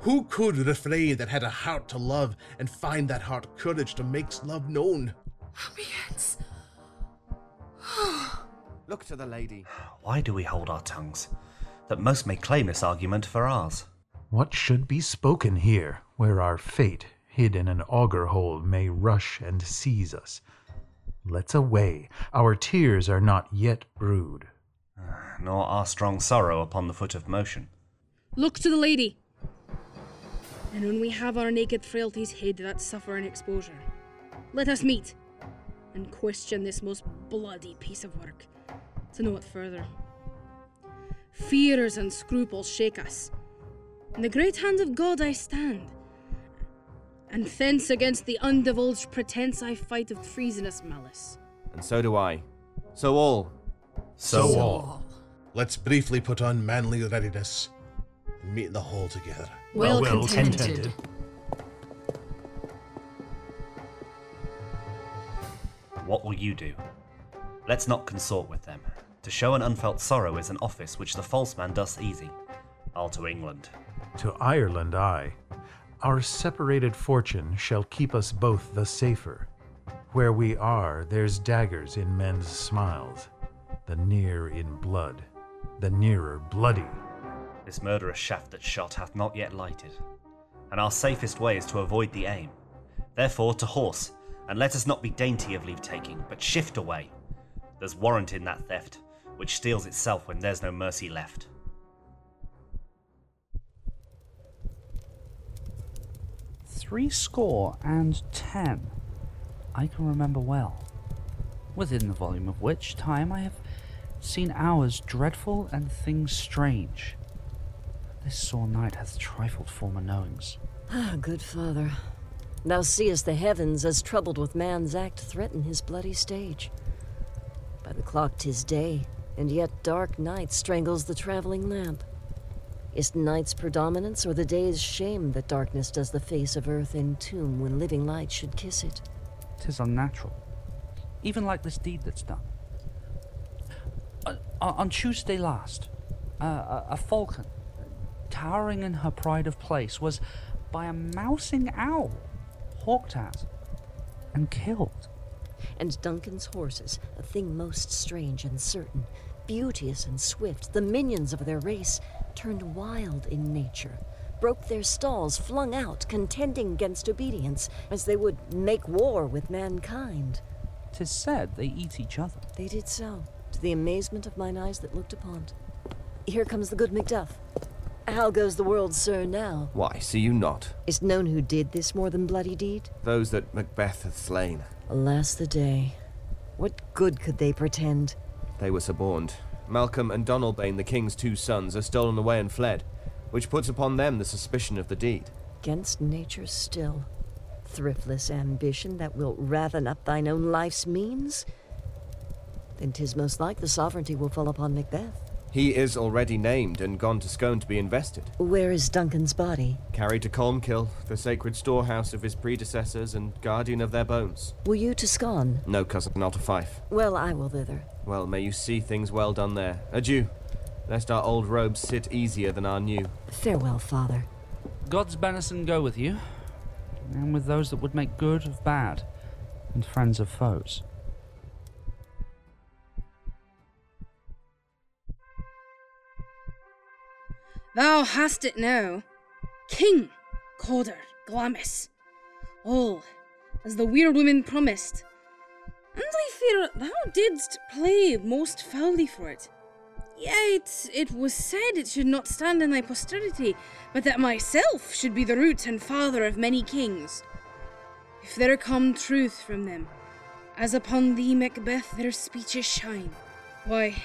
Who could refrain that had a heart to love and find that heart courage to make love known? Ambience. Look to the lady. Why do we hold our tongues? That most may claim this argument for ours. What should be spoken here, where our fate, hid in an auger hole, may rush and seize us? Let's away. Our tears are not yet brewed. Nor our strong sorrow upon the foot of motion. Look to the lady. And when we have our naked frailties hid that suffer an exposure, let us meet and question this most bloody piece of work to know it further. Fears and scruples shake us. In the great hand of God I stand, and thence against the undivulged pretense I fight of treasonous malice. And so do I. So all. So, all. Let's briefly put on manly readiness and meet in the hall together. Well Well, well contented. contented. What will you do? Let's not consort with them. To show an unfelt sorrow is an office which the false man does easy. I'll to England. To Ireland I. Our separated fortune shall keep us both the safer. Where we are, there's daggers in men's smiles, the near in blood, the nearer bloody. This murderous shaft that shot hath not yet lighted, and our safest way is to avoid the aim. Therefore, to horse, and let us not be dainty of leave taking, but shift away. There's warrant in that theft, which steals itself when there's no mercy left. Three score and ten. I can remember well. Within the volume of which time I have seen hours dreadful and things strange. This sore night hath trifled former knowings. Ah, good father. Thou seest the heavens as troubled with man's act threaten his bloody stage. By the clock 'tis day, and yet dark night strangles the traveling lamp. Is night's predominance or the day's shame that darkness does the face of earth entomb when living light should kiss it? Tis unnatural. Even like this deed that's done. Uh, on Tuesday last, uh, a, a falcon, towering in her pride of place, was by a mousing owl hawked at and killed. And Duncan's horses, a thing most strange and certain, beauteous and swift, the minions of their race, turned wild in nature, broke their stalls, flung out, contending against obedience, as they would make war with mankind. Tis said they eat each other. They did so, to the amazement of mine eyes that looked upon. Here comes the good Macduff. How goes the world, sir, now? Why, see you not? Is't known who did this more than bloody deed? Those that Macbeth hath slain. Alas the day. What good could they pretend? They were suborned. Malcolm and Donalbain, the king's two sons, are stolen away and fled, which puts upon them the suspicion of the deed. Against nature still. Thriftless ambition that will raven up thine own life's means? Then 'tis most like the sovereignty will fall upon Macbeth. He is already named and gone to Scone to be invested. Where is Duncan's body? Carried to Colmkill, the sacred storehouse of his predecessors and guardian of their bones. Will you to Scone? No, cousin, not a fife. Well, I will thither. Well, may you see things well done there. Adieu, lest our old robes sit easier than our new. Farewell, father. God's benison go with you, and with those that would make good of bad, and friends of foes. Thou hast it now. King Cawdor Glamis. All as the weird woman promised. And I fear thou didst play most foully for it. Yet it was said it should not stand in thy posterity, but that myself should be the root and father of many kings. If there come truth from them, as upon thee, Macbeth, their speeches shine, why,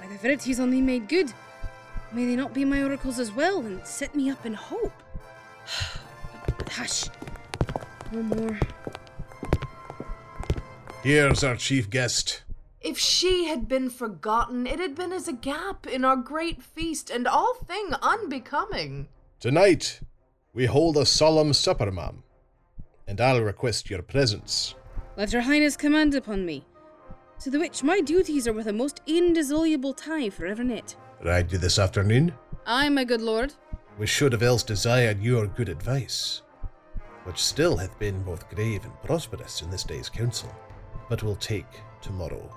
by the verities on thee made good, may they not be my oracles as well, and set me up in hope? Hush, no more. Here's our chief guest. If she had been forgotten, it had been as a gap in our great feast, and all thing unbecoming. Tonight, we hold a solemn supper, ma'am, and I'll request your presence. Let your highness command upon me, to the which my duties are with a most indissoluble tie forever knit. Ride you this afternoon? Aye, my good lord. We should have else desired your good advice, which still hath been both grave and prosperous in this day's council, but will take tomorrow.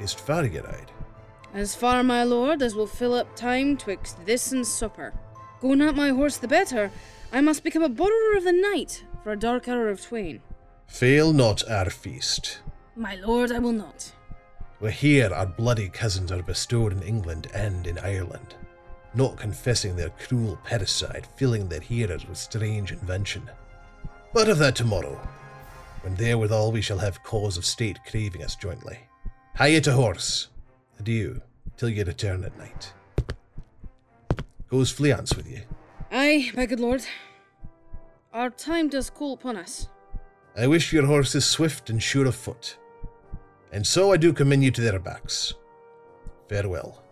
Is't far ye ride? As far, my lord, as will fill up time twixt this and supper. Go not my horse the better, I must become a borrower of the night for a dark hour of twain. Fail not our feast. My lord, I will not. Where here our bloody cousins are bestowed in England and in Ireland, not confessing their cruel parricide, filling their hearers with strange invention. But of that tomorrow, when therewithal we shall have cause of state craving us jointly. Hie to horse. Adieu, till ye return at night. Goes Fleance with ye? Aye, my good lord. Our time does call upon us. I wish your horse is swift and sure of foot. And so I do commend you to their backs. Farewell.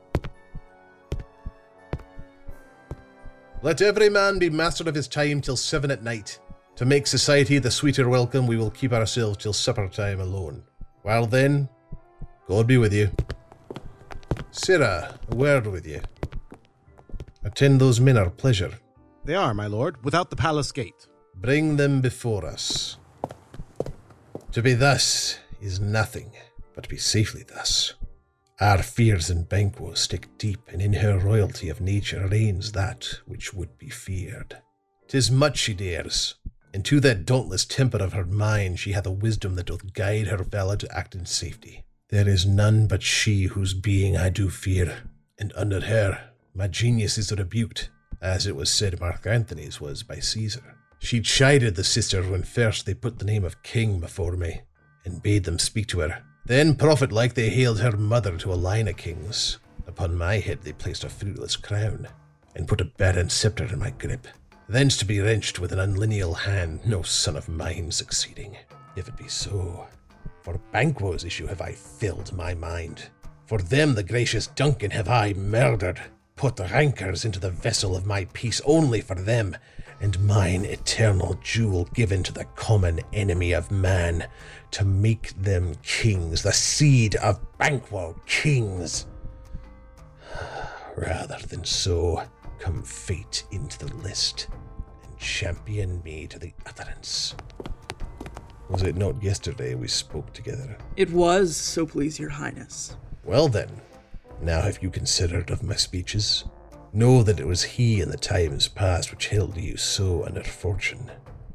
Let every man be master of his time till seven at night. To make society the sweeter welcome, we will keep ourselves till supper time alone. While then, God be with you. Sirrah, a word with you. Attend those men our pleasure. They are, my lord, without the palace gate. Bring them before us. To be thus is nothing, but be safely thus. Our fears in Banquo stick deep, and in her royalty of nature reigns that which would be feared. Tis much she dares, and to that dauntless temper of her mind she hath a wisdom that doth guide her valour to act in safety. There is none but she whose being I do fear, and under her my genius is rebuked, as it was said Mark Antony's was by Caesar. She chided the sisters when first they put the name of king before me, and bade them speak to her. Then, prophet like, they hailed her mother to a line of kings. Upon my head they placed a fruitless crown, and put a barren sceptre in my grip. Thence to be wrenched with an unlineal hand, no son of mine succeeding, if it be so. For Banquo's issue have I filled my mind. For them the gracious Duncan have I murdered, put rancors into the vessel of my peace only for them, and mine eternal jewel given to the common enemy of man, to make them kings, the seed of Banquo kings. Rather than so, come fate into the list and champion me to the utterance. Was it not yesterday we spoke together? It was, so please your highness. Well then, now have you considered of my speeches? Know that it was he in the times past which held you so under fortune,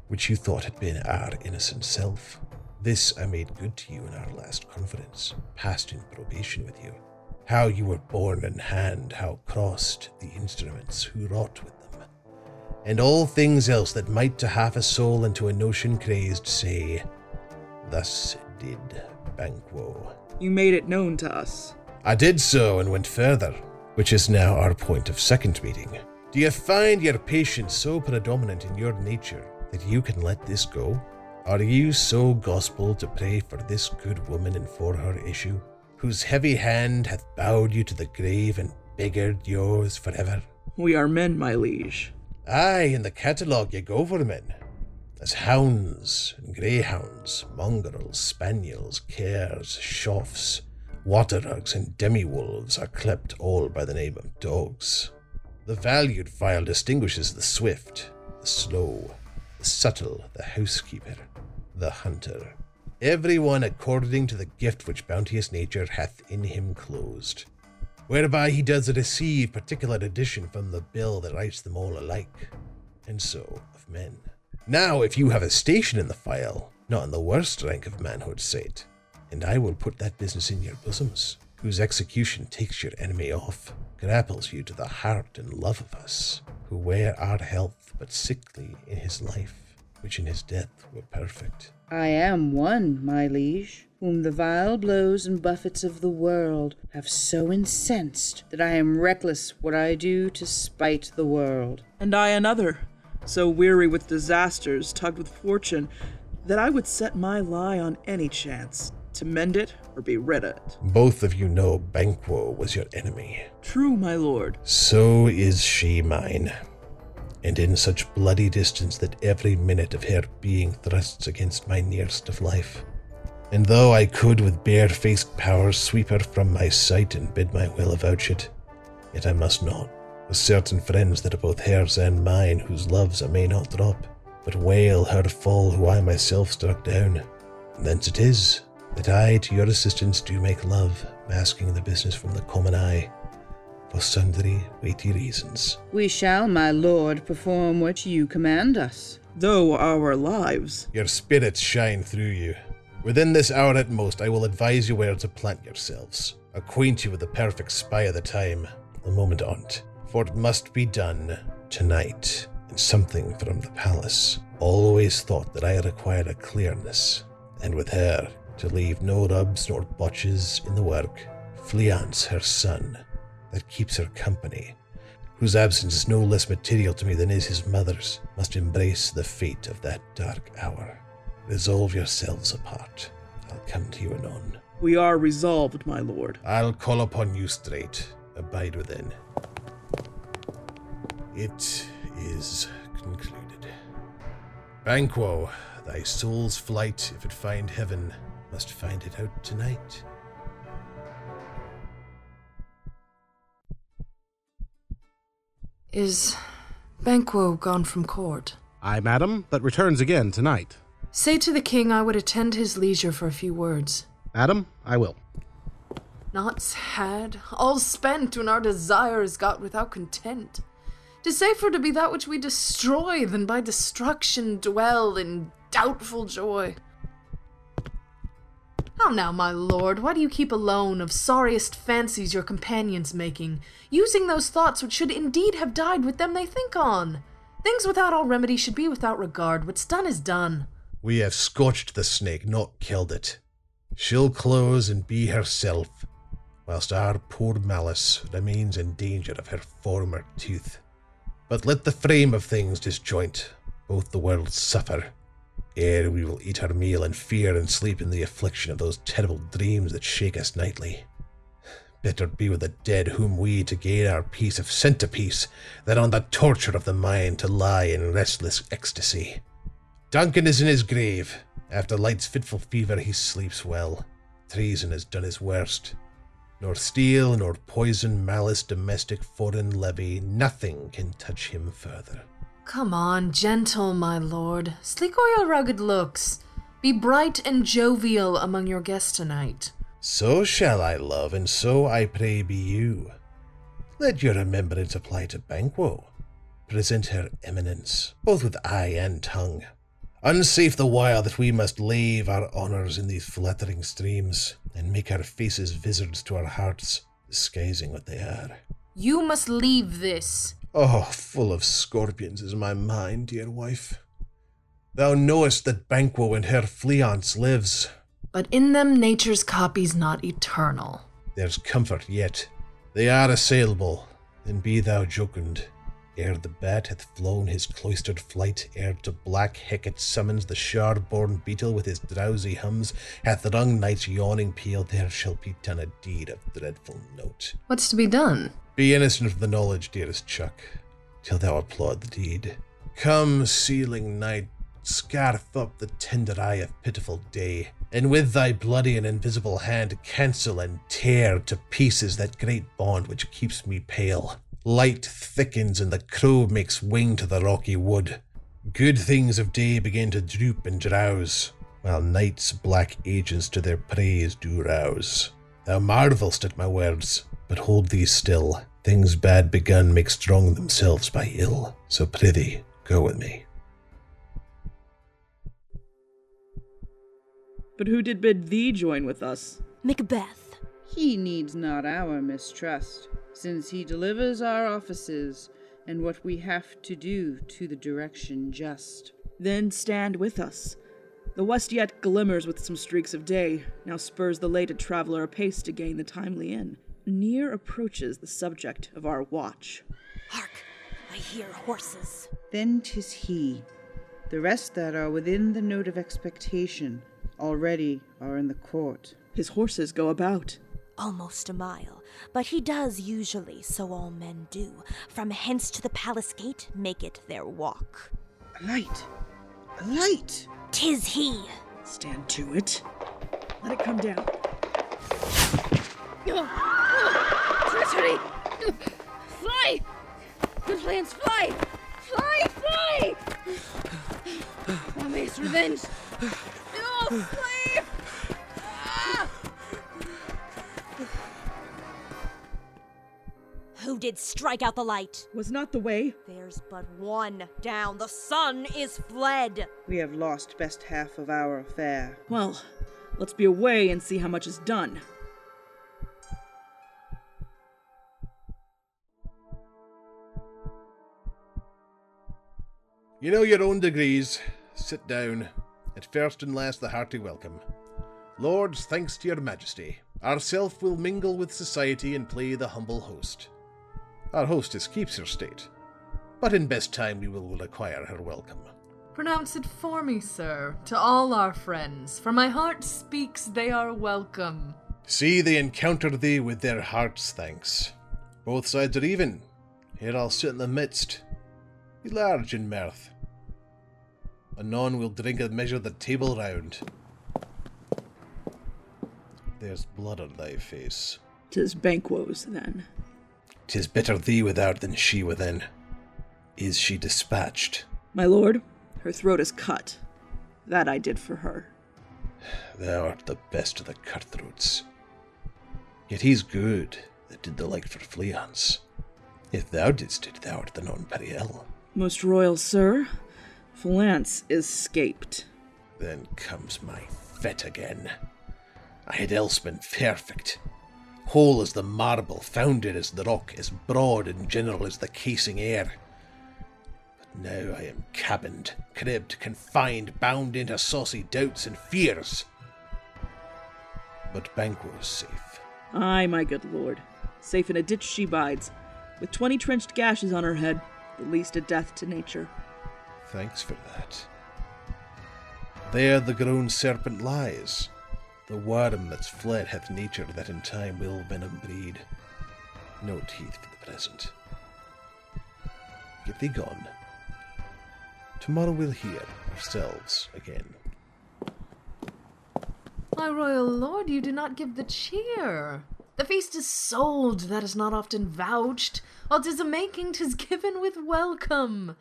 which you thought had been our innocent self. This I made good to you in our last conference, passed in probation with you. How you were born in hand, how crossed the instruments who wrought with them, and all things else that might to half a soul and to a notion crazed say, Thus did Banquo. You made it known to us. I did so and went further, which is now our point of second meeting. Do you find your patience so predominant in your nature that you can let this go? Are you so gospel to pray for this good woman and for her issue, whose heavy hand hath bowed you to the grave and beggared yours forever? We are men, my liege. Aye, in the catalogue ye go for men. As hounds and greyhounds, mongrels, spaniels, cares, choughs, waterrugs, and demi-wolves are clipped all by the name of dogs. The valued file distinguishes the swift, the slow, the subtle, the housekeeper, the hunter. Every one according to the gift which bounteous nature hath in him closed, whereby he does receive particular addition from the bill that writes them all alike, and so of men. Now, if you have a station in the file, not in the worst rank of manhood, say't, and I will put that business in your bosoms, whose execution takes your enemy off, grapples you to the heart and love of us, who wear our health but sickly in his life, which in his death were perfect. I am one, my liege, whom the vile blows and buffets of the world have so incensed that I am reckless what I do to spite the world. And I another, so weary with disasters, tugged with fortune, that I would set my lie on any chance, to mend it or be rid of it. Both of you know Banquo was your enemy. True, my lord. So is she mine. And in such bloody distance that every minute of her being thrusts against my nearest of life. And though I could with barefaced power sweep her from my sight and bid my will avouch it, yet I must not, with certain friends that are both hers and mine, whose loves I may not drop, but wail her fall who I myself struck down. And thence it is that I to your assistance do make love, masking the business from the common eye, for sundry weighty reasons. We shall, my lord, perform what you command us. Though our lives. Your spirits shine through you. Within this hour at most, I will advise you where to plant yourselves, acquaint you with the perfect spy of the time, the moment on't, for it must be done tonight, and something from the palace. Always thought that I had acquired a clearness, and with her, to leave no rubs nor botches in the work, Fleance, her son, that keeps her company, whose absence is no less material to me than is his mother's, must embrace the fate of that dark hour. Resolve yourselves apart. I'll come to you anon. We are resolved, my lord. I'll call upon you straight. Abide within. It is concluded. Banquo, thy soul's flight, if it find heaven, must find it out tonight. Is Banquo gone from court? Aye, madam, but returns again tonight. Say to the king I would attend his leisure for a few words. Madam, I will. Not sad, all spent when our desire is got without content. Tis safer to be that which we destroy than by destruction dwell in doubtful joy. How now, my lord, why do you keep alone of sorriest fancies your companions making, using those thoughts which should indeed have died with them they think on? Things without all remedy should be without regard. What's done is done. We have scorched the snake, not killed it. She'll close and be herself, whilst our poor malice remains in danger of her former tooth. But let the frame of things disjoint, both the worlds suffer, ere we will eat our meal in fear and sleep in the affliction of those terrible dreams that shake us nightly. Better be with the dead whom we to gain our peace have sent to peace, than on the torture of the mind to lie in restless ecstasy. Duncan is in his grave. After Light's fitful fever, he sleeps well. Treason has done his worst. Nor steel, nor poison, malice, domestic, foreign levy, nothing can touch him further. Come on, gentle, my lord. Sleek o'er your rugged looks. Be bright and jovial among your guests tonight. So shall I, love, and so I pray be you. Let your remembrance apply to Banquo. Present her eminence, both with eye and tongue. Unsafe the while that we must lave our honours in these flattering streams, and make our faces vizards to our hearts, disguising what they are. You must leave this. Oh, full of scorpions is my mind, dear wife. Thou knowest that Banquo and her Fleance lives. But in them nature's copy's not eternal. there's comfort yet. They are assailable, and be thou jocund. Ere the bat hath flown his cloistered flight, ere to black Hecate summons the shard-born beetle with his drowsy hums, hath rung night's yawning peal, there shall be done a deed of dreadful note. What's to be done? Be innocent of the knowledge, dearest Chuck, till thou applaud the deed. Come, sealing night, scarf up the tender eye of pitiful day, and with thy bloody and invisible hand cancel and tear to pieces that great bond which keeps me pale. Light thickens and the crow makes wing to the rocky wood. Good things of day begin to droop and drowse, while night's black agents to their praise do rouse. Thou marvelst at my words, but hold thee still. Things bad begun make strong themselves by ill, so prithee, go with me. But who did bid thee join with us? Macbeth. He needs not our mistrust, since he delivers our offices and what we have to do to the direction just. Then stand with us. The west yet glimmers with some streaks of day, now spurs the lated traveler apace to gain the timely inn. Near approaches the subject of our watch. Hark! I hear horses. Then 'tis he. The rest that are within the note of expectation already are in the court. His horses go about. Almost a mile, but he does usually, so all men do. From hence to the palace gate, make it their walk. A light! A light! Tis he! Stand to it. Let it come down. Treachery! Fly! The Fleance fly! Fly, fly! Amaze revenge! No, flee! Ah! Who did strike out the light? Was not the way? There's but one down. The sun is fled. We have lost best half of our affair. Well, let's be away and see how much is done. You know your own degrees. Sit down. At first and last, the hearty welcome. Lords, thanks to your majesty. Ourself will mingle with society and play the humble host. Our hostess keeps her state, but in best time we will acquire her welcome. Pronounce it for me, sir, to all our friends, for my heart speaks they are welcome. See, they encounter thee with their hearts' thanks. Both sides are even. Here I'll sit in the midst. Be large in mirth. Anon we'll drink and measure the table round. There's blood on thy face. Tis Banquo's, then. Tis better thee without than she within. Is she dispatched? My lord, her throat is cut. That I did for her. Thou art the best of the cutthroats. Yet he's good that did the like for Fleance. If thou didst it, thou art the nonpareil. Most royal sir, Fleance is scaped. Then comes my fet again. I had else been perfect. Whole as the marble, founded as the rock, as broad and general as the casing air. But now I am cabined, cribbed, confined, bound into saucy doubts and fears. But Banquo is safe. Aye, my good lord. Safe in a ditch she bides, with twenty trenched gashes on her head, the least a death to nature. Thanks for that. There the grown serpent lies. The worm that's fled hath nature that in time will venom breed. No teeth for the present. Get thee gone. Tomorrow we'll hear ourselves again. My royal lord, you do not give the cheer. The feast is sold, that is not often vouched. While 'tis a making, 'tis given with welcome.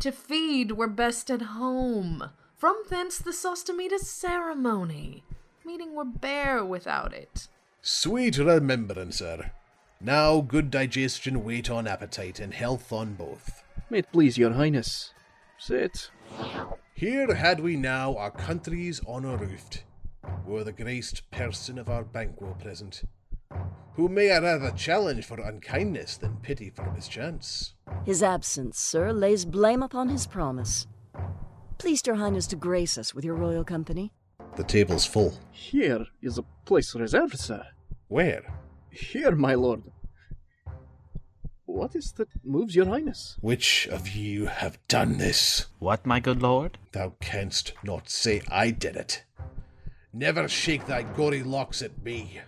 To feed were best at home. From thence the sauce to meet a ceremony. Meeting were bare without it. Sweet remembrancer. Now good digestion wait on appetite, and health on both. May it please your highness. Sit. Here had we now our country's honour roofed, were the graced person of our Banquo present, who may I rather challenge for unkindness than pity for mischance. His absence, sir, lays blame upon his promise. Pleased your highness to grace us with your royal company. The table's full. Here is a place reserved, sir. Where? Here, my lord. What is that moves your highness? Which of you have done this? What, my good lord? Thou canst not say I did it. Never shake thy gory locks at me.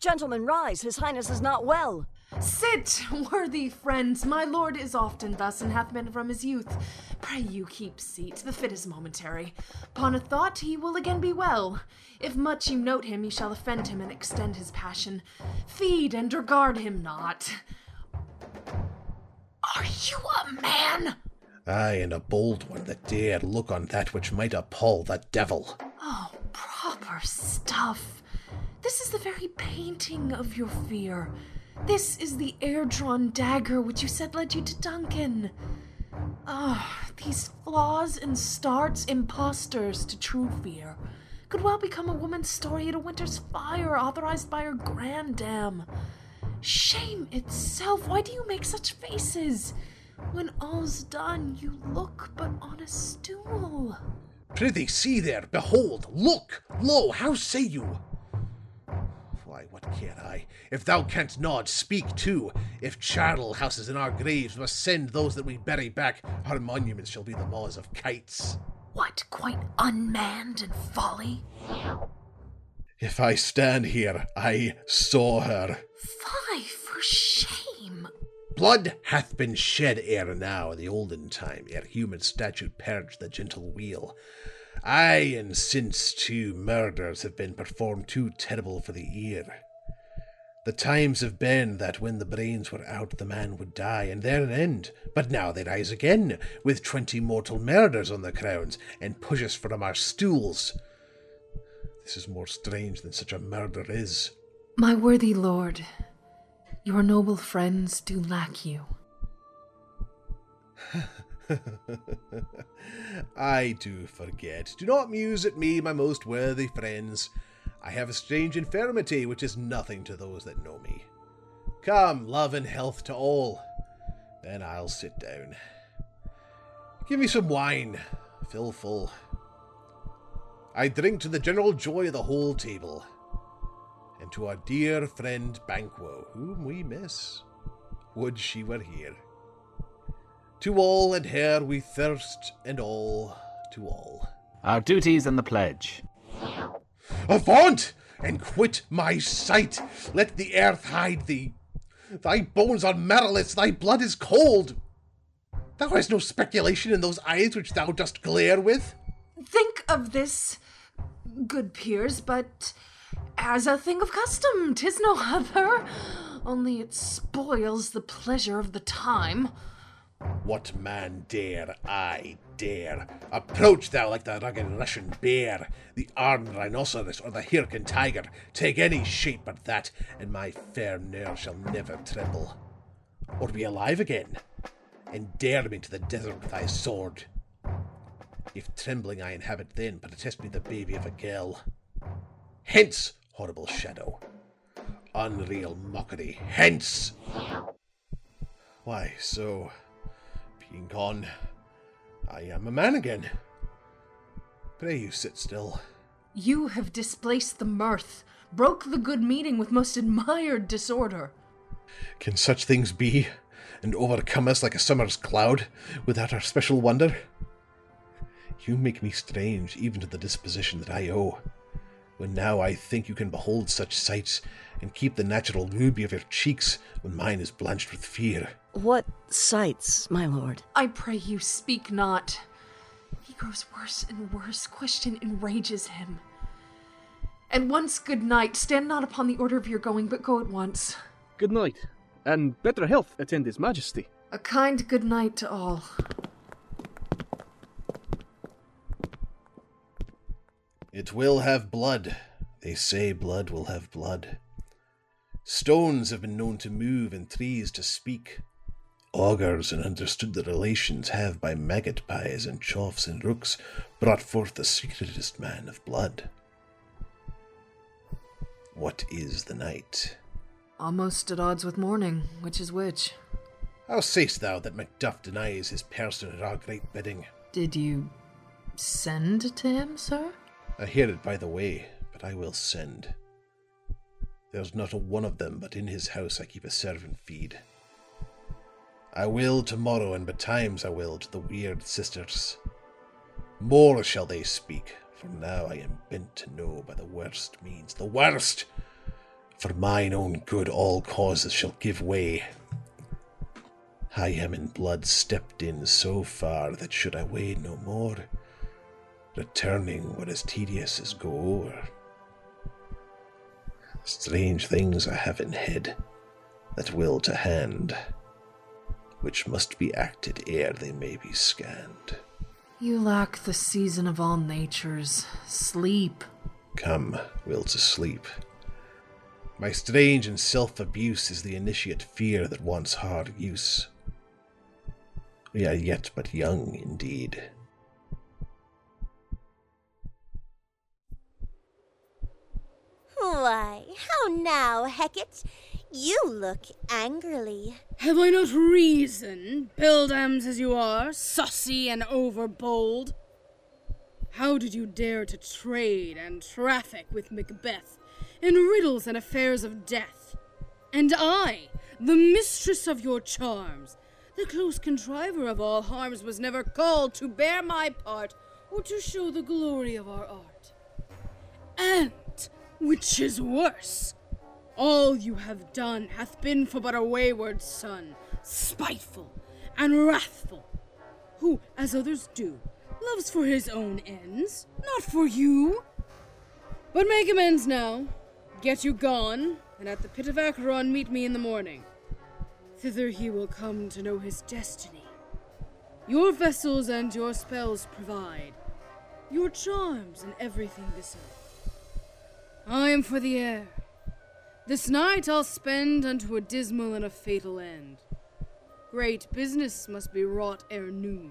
Gentlemen, rise. His highness is not well. Sit, worthy friends. My lord is often thus, and hath been from his youth. Pray you keep seat. The fit is momentary. Upon a thought, he will again be well. If much you note him, ye shall offend him and extend his passion. Feed and regard him not. Are you a man? Ay, and a bold one that dared look on that which might appall the devil. Oh, proper stuff. This is the very painting of your fear. This is the air drawn dagger which you said led you to Duncan. Ah, these flaws and starts, impostors to true fear, could well become a woman's story at a winter's fire authorized by her grandam. Shame itself! Why do you make such faces? When all's done, you look but on a stool. Prithee, see there, behold, look, lo, how say you? Why, what care I? If thou canst nod, speak too. If charnel houses in our graves must send those that we bury back, our monuments shall be the maws of kites. What, quite unmanned and folly? If I stand here, I saw her. Fie for shame! Blood hath been shed ere now in the olden time, ere human statute purged the gentle wheel. Aye, and since too murders have been performed too terrible for the ear. The times have been that when the brains were out, the man would die, and there an end. But now they rise again, with twenty mortal murders on their crowns, and push us from our stools. This is more strange than such a murder is. My worthy lord, your noble friends do lack you. I do forget. Do not muse at me, my most worthy friends. I have a strange infirmity which is nothing to those that know me. Come, love and health to all. Then I'll sit down. Give me some wine. Fill full. I drink to the general joy of the whole table, and to our dear friend Banquo, whom we miss. Would she were here. To all and here we thirst, and all to all. Our duties and the pledge. Avaunt, and quit my sight! Let the earth hide thee. Thy bones are marrowless, thy blood is cold. Thou hast no speculation in those eyes which thou dost glare with. Think of this, good peers, but as a thing of custom, tis no other. Only it spoils the pleasure of the time. What man dare I dare? Approach thou like the rugged Russian bear, the armed rhinoceros, or the Hyrcan tiger. Take any shape but that, and my fair nerve shall never tremble. Or be alive again, and dare me to the desert with thy sword. If trembling I inhabit then, protest me the baby of a girl. Hence, horrible shadow. Unreal mockery. Hence! Why, so, being gone, I am a man again. Pray you sit still. You have displaced the mirth, broke the good meeting with most admired disorder. Can such things be, and overcome us like a summer's cloud, without our special wonder? You make me strange even to the disposition that I owe, when now I think you can behold such sights, and keep the natural ruby of your cheeks when mine is blanched with fear. What sights, my lord? I pray you speak not. He grows worse and worse. Question enrages him. And once good night, stand not upon the order of your going, but go at once. Good night, and better health attend his majesty. A kind good night to all. It will have blood. They say blood will have blood. Stones have been known to move and trees to speak. Augurs and understood the relations have by maggot pies and choughs and rooks brought forth the secretest man of blood. What is the night? Almost at odds with morning, which is which? How sayst thou that Macduff denies his person at our great bidding? Did you send to him, sir? I hear it by the way, but I will send. There's not a one of them but in his house I keep a servant feed. I will tomorrow, and betimes I will to the weird sisters. More shall they speak, for now I am bent to know by the worst means, the worst! For mine own good all causes shall give way. I am in blood stepped in so far that should I weigh no more, returning were as tedious as go over. Strange things I have in head, that will to hand, which must be acted ere they may be scanned. You lack the season of all natures, sleep. Come, will to sleep. My strange and self abuse is the initiate fear that wants hard use. We are yet but young indeed. Why, how now, Hecate? You look angrily. Have I not reason, beldams as you are, saucy and overbold? How did you dare to trade and traffic with Macbeth in riddles and affairs of death? And I, the mistress of your charms, the close contriver of all harms, was never called to bear my part or to show the glory of our art. And, which is worse, all you have done hath been for but a wayward son, spiteful and wrathful, who, as others do, loves for his own ends, not for you. But make amends now. Get you gone, and at the pit of Acheron meet me in the morning. Thither he will come to know his destiny. Your vessels and your spells provide, your charms and everything beside. I am for the air. This night I'll spend unto a dismal and a fatal end. Great business must be wrought ere noon.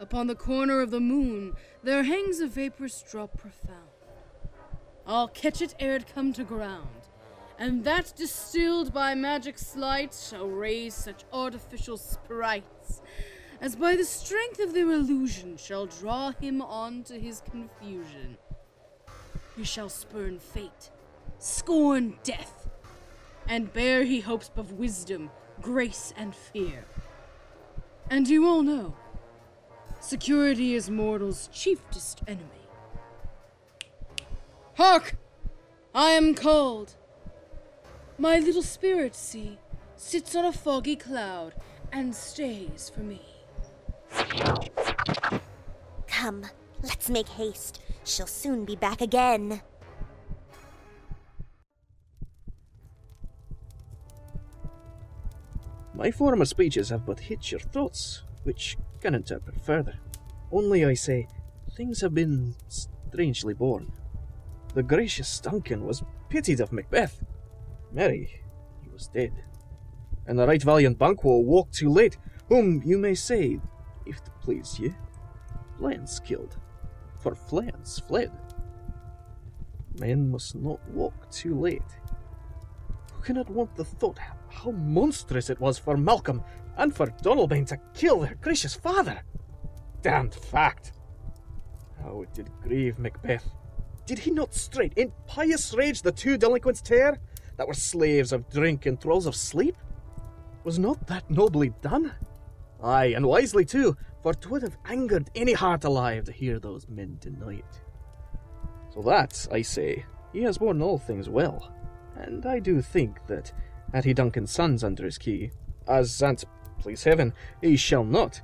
Upon the corner of the moon there hangs a vaporous drop profound. I'll catch it ere it come to ground, and that distilled by magic's light shall raise such artificial sprites as by the strength of their illusion shall draw him on to his confusion. He shall spurn fate, scorn death, and bear he hopes of wisdom, grace, and fear. And you all know, security is mortal's chiefest enemy. Hark! I am called. My little spirit, see, sits on a foggy cloud and stays for me. Come, let's make haste. She'll soon be back again. My former speeches have but hit your thoughts, which can interpret further. Only I say, things have been strangely born. The gracious Duncan was pitied of Macbeth. Mary, he was dead. And the right valiant Banquo walked too late, whom you may say, if to please ye, Fleance killed, for Fleance fled. Men must not walk too late. Who cannot want the thought how monstrous it was for Malcolm and for Donalbain to kill their gracious father? Damned fact! How it did grieve Macbeth. Did he not straight in pious rage the two delinquents tear, that were slaves of drink and thralls of sleep? Was not that nobly done? Aye, and wisely too, for 'twould have angered any heart alive to hear those men deny it. So that, I say, he has borne all things well, and I do think that had he Duncan's sons under his key, as, and please heaven, he shall not,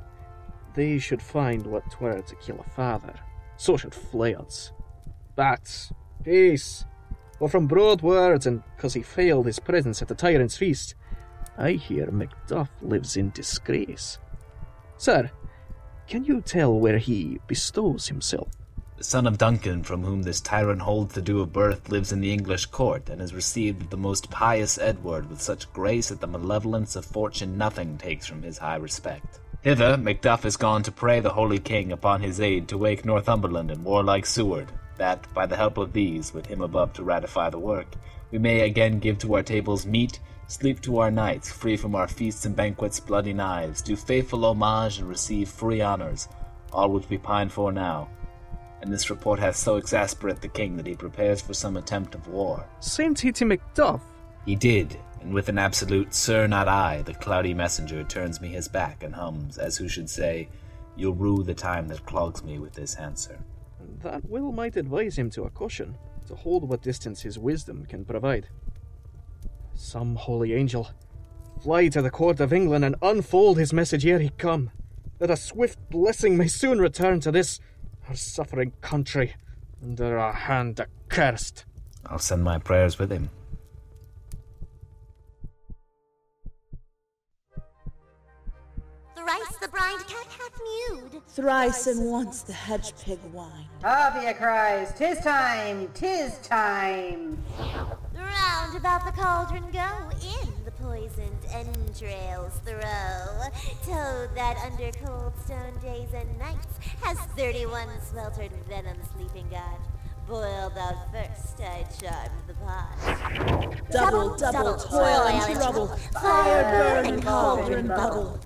they should find what 'twere to kill a father. So should Fleance. But, peace, for from broad words, and 'cause he failed his presence at the tyrant's feast, I hear Macduff lives in disgrace. Sir, can you tell where he bestows himself? The son of Duncan, from whom this tyrant holds the due of birth, lives in the English court, and is received the most pious Edward with such grace that the malevolence of fortune nothing takes from his high respect. Hither Macduff is gone to pray the holy king upon his aid to wake Northumberland and warlike Siward, that, by the help of these, with him above to ratify the work, we may again give to our tables meat, sleep to our nights, free from our feasts and banquets bloody knives, do faithful homage and receive free honours, all which we pine for now, and this report hath so exasperate the king that he prepares for some attempt of war. Saint Hitty Macduff? He did, and with an absolute Sir not I, the cloudy messenger turns me his back and hums, as who should say, You'll rue the time that clogs me with this answer. That will might advise him to a caution, to hold what distance his wisdom can provide. Some holy angel, fly to the court of England and unfold his message ere he come, that a swift blessing may soon return to this our suffering country under a hand accursed. I'll send my prayers with him. Thrice the blind cat hath mewed. Thrice and once the hedge pig whined. Harpier cries, "'Tis time! 'Tis time!" Round about the cauldron go, in the poisoned entrails throw. Toad that under cold stone days and nights has thirty-one sweltered venom sleeping God. Boil thou first, I charmed the pot. Double, double, toil and trouble, fire burn and cauldron bubble.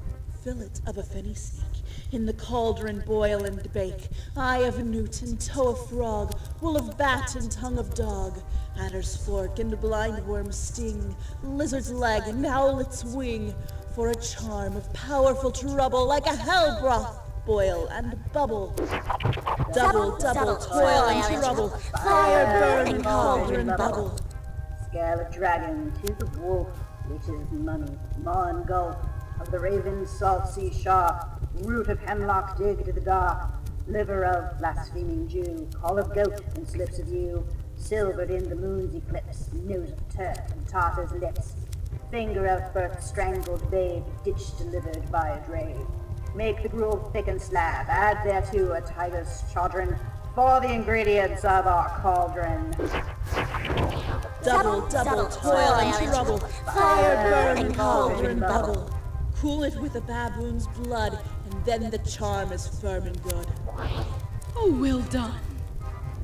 Fillet of a fenny snake, in the cauldron boil and bake. Eye of newt and toe of frog, wool of bat and tongue of dog. Adder's fork and blindworm's sting, lizard's leg and owlet's wing. For a charm of powerful trouble, like a hell broth, boil and bubble. Double, double, toil and trouble, fire burn and cauldron bubble. Scarlet dragon, tooth of wolf, witch's money, maw and gulf, of the raven's salt sea shark, root of hemlock dig to the dark, liver of blaspheming Jew, call of goat and slips of yew, silvered in the moon's eclipse, nose of Turk and Tartar's lips, finger of birth strangled babe, ditch delivered by a drave. Make the gruel thick and slab, add thereto a tiger's chaudron, for the ingredients of our cauldron. Double, double, toil and trouble, fire burn and cauldron bubble. Cool it with a baboon's blood, and then the charm is firm and good. Oh, well done.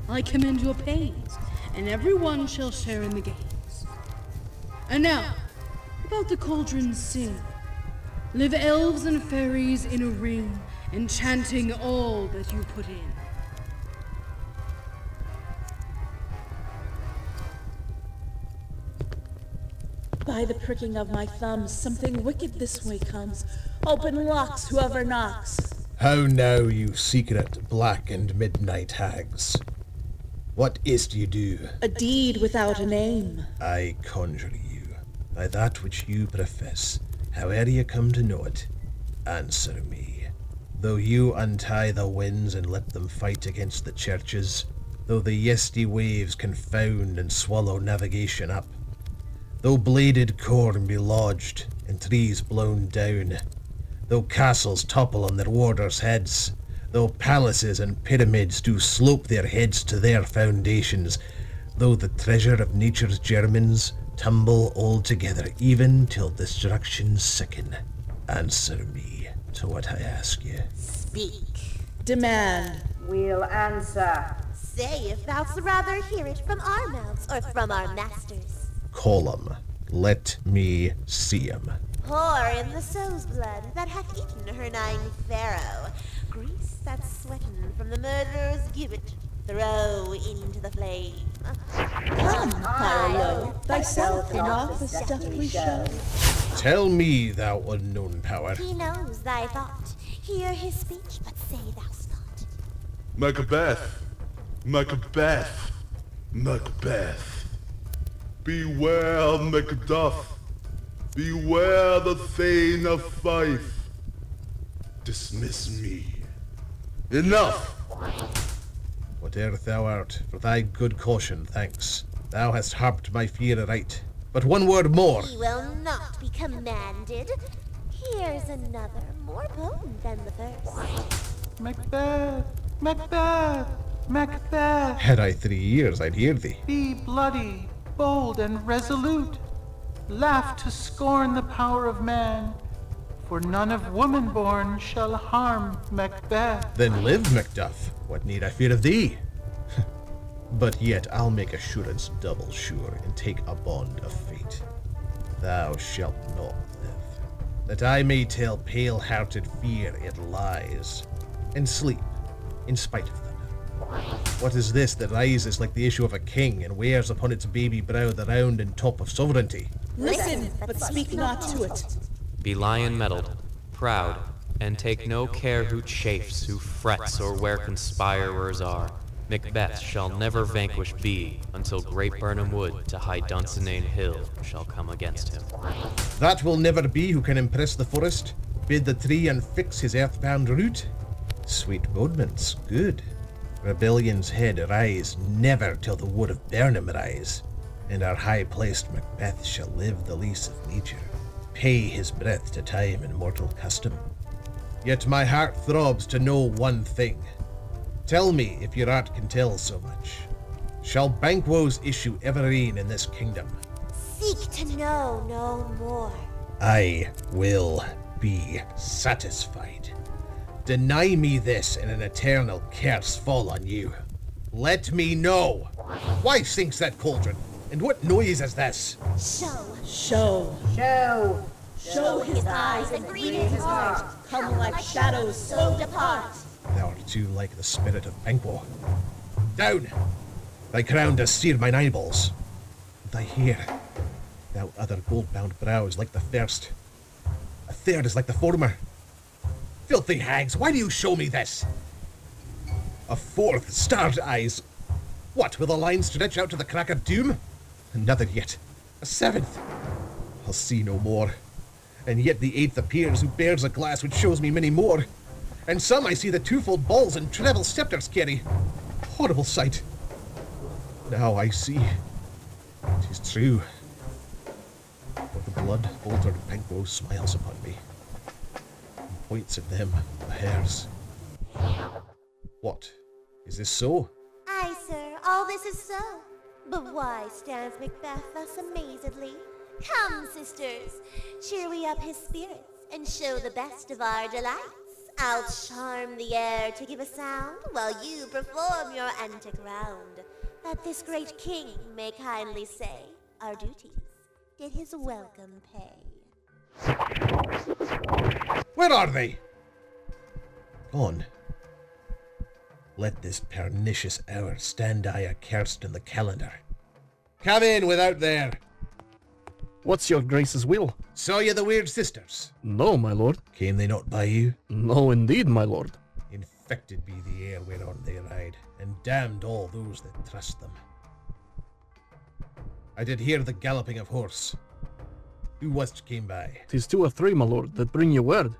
I commend your pains, and every one shall share in the gains. And now, about the cauldron's sin. Live elves and fairies in a ring, enchanting all that you put in. By the pricking of my thumbs, something wicked this way comes. Open locks, whoever knocks. How now, you secret black and midnight hags? What is't you do? A deed without a name. I conjure you, by that which you profess, howe'er you come to know it, answer me. Though you untie the winds and let them fight against the churches, though the yesty waves confound and swallow navigation up, though bladed corn be lodged and trees blown down, though castles topple on their warders' heads, though palaces and pyramids do slope their heads to their foundations, though the treasure of nature's germans tumble all together, even till destruction sicken, answer me to what I ask you. Speak. Demand. We'll answer. Say if thou'st rather hear it from our mouths or from our masters. Call 'em. Let me see him. Pour in the sow's blood that hath eaten her nine pharaoh. Grease that's sweaten from the murderer's gibbet. Throw into the flame. Come, Harlow, thyself in office dothly show. Tell me, thou unknown power. He knows thy thought. Hear his speech, but say thou'st not. Macbeth! Macbeth! Macbeth! Beware Macduff! Beware the Thane of Fife! Dismiss me. Enough! Whate'er thou art, for thy good caution, thanks. Thou hast harped my fear aright. But one word more. He will not be commanded. Here's another, more potent than the first. Macbeth! Macbeth! Macbeth! Had I three ears, I'd hear thee. Be bloody, bold, and resolute. Laugh to scorn the power of man, for none of woman born shall harm Macbeth. Then live, Macduff. What need I fear of thee? but yet I'll make assurance double sure and take a bond of fate. Thou shalt not live, that I may tell pale-hearted fear it lies, and sleep in spite of them. What is this that rises like the issue of a king and wears upon its baby brow the round and top of sovereignty? Listen, but speak not to it. Be lion mettled, proud, and take no care who chafes, who frets, or where conspirers are. Macbeth shall never vanquish be until great Birnam Wood to high Dunsinane Hill shall come against him. That will never be who can impress the forest, bid the tree and fix his earthbound root. Sweet bodements, good. Rebellion's head rise never till the wood of Birnam rise, and our high-placed Macbeth shall live the lease of nature, pay his breath to time and mortal custom. Yet my heart throbs to know one thing. Tell me if your art can tell so much. Shall Banquo's issue ever reign in this kingdom? Seek to know no more. I will be satisfied. Deny me this, and an eternal curse fall on you. Let me know. Why sinks that cauldron? And what noise is this? Show. Show. Show. Show his eyes and breathe his heart. Come like shadows, so depart. Thou art too like the spirit of Banquo. Down! Thy crown does sear mine eyeballs. Thy hair, thou other gold-bound brows like the first. A third is like the former. Filthy hags, why do you show me this? A fourth, starved eyes. What, will the line stretch out to the crack of doom? Another yet. A seventh. I'll see no more. And yet the eighth appears, who bears a glass which shows me many more. And some I see the twofold balls and treble scepters carry. Horrible sight. Now I see. It is true. For the blood-altered Banquo smiles upon me. Points of them, the hairs. What? Is this so? Aye, sir, all this is so. But why stands Macbeth thus amazedly? Come, sisters, cheer we up his spirits and show the best of our delights. I'll charm the air to give a sound while you perform your antic round, that this great king may kindly say our duties did his welcome pay. Where are they? Gone. Let this pernicious hour stand I accursed in the calendar. Come in without there. What's your grace's will? Saw you the weird sisters? No, my lord. Came they not by you? No, indeed, my lord. Infected be the air whereon they ride, and damned all those that trust them. I did hear the galloping of horse. Who was't came by? Tis two or three, my lord, that bring you word.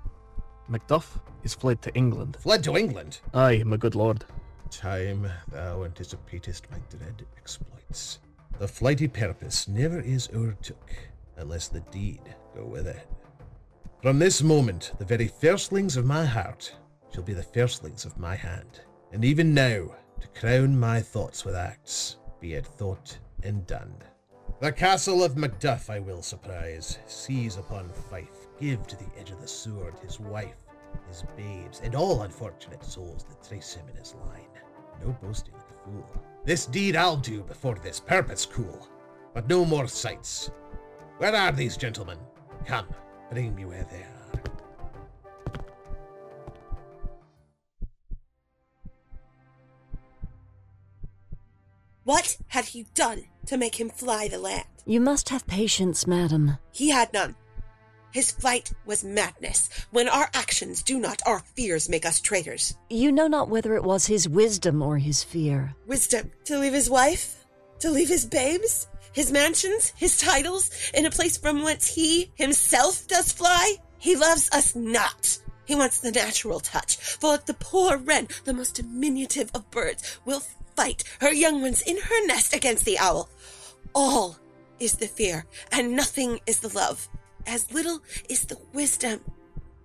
Macduff is fled to England. Fled to England? Aye, my good lord. Time thou anticipatest my dread exploits. The flighty purpose never is o'ertook, unless the deed go with it. From this moment, the very firstlings of my heart shall be the firstlings of my hand. And even now, to crown my thoughts with acts, be it thought and done. The castle of Macduff I will surprise, seize upon Fife, give to the edge of the sword his wife, his babes, and all unfortunate souls that trace him in his line. No boasting like a fool. This deed I'll do before this purpose cool. But no more sights. Where are these gentlemen? Come, bring me where they are. What had he done to make him fly the land? You must have patience, madam. He had none. His flight was madness. When our actions do not, our fears make us traitors. You know not whether it was his wisdom or his fear. Wisdom to leave his wife, to leave his babes, his mansions, his titles, in a place from whence he himself does fly. He loves us not. He wants the natural touch, for if the poor wren, the most diminutive of birds, will fight her young ones in her nest against the owl. All is the fear, and nothing is the love. As little is the wisdom,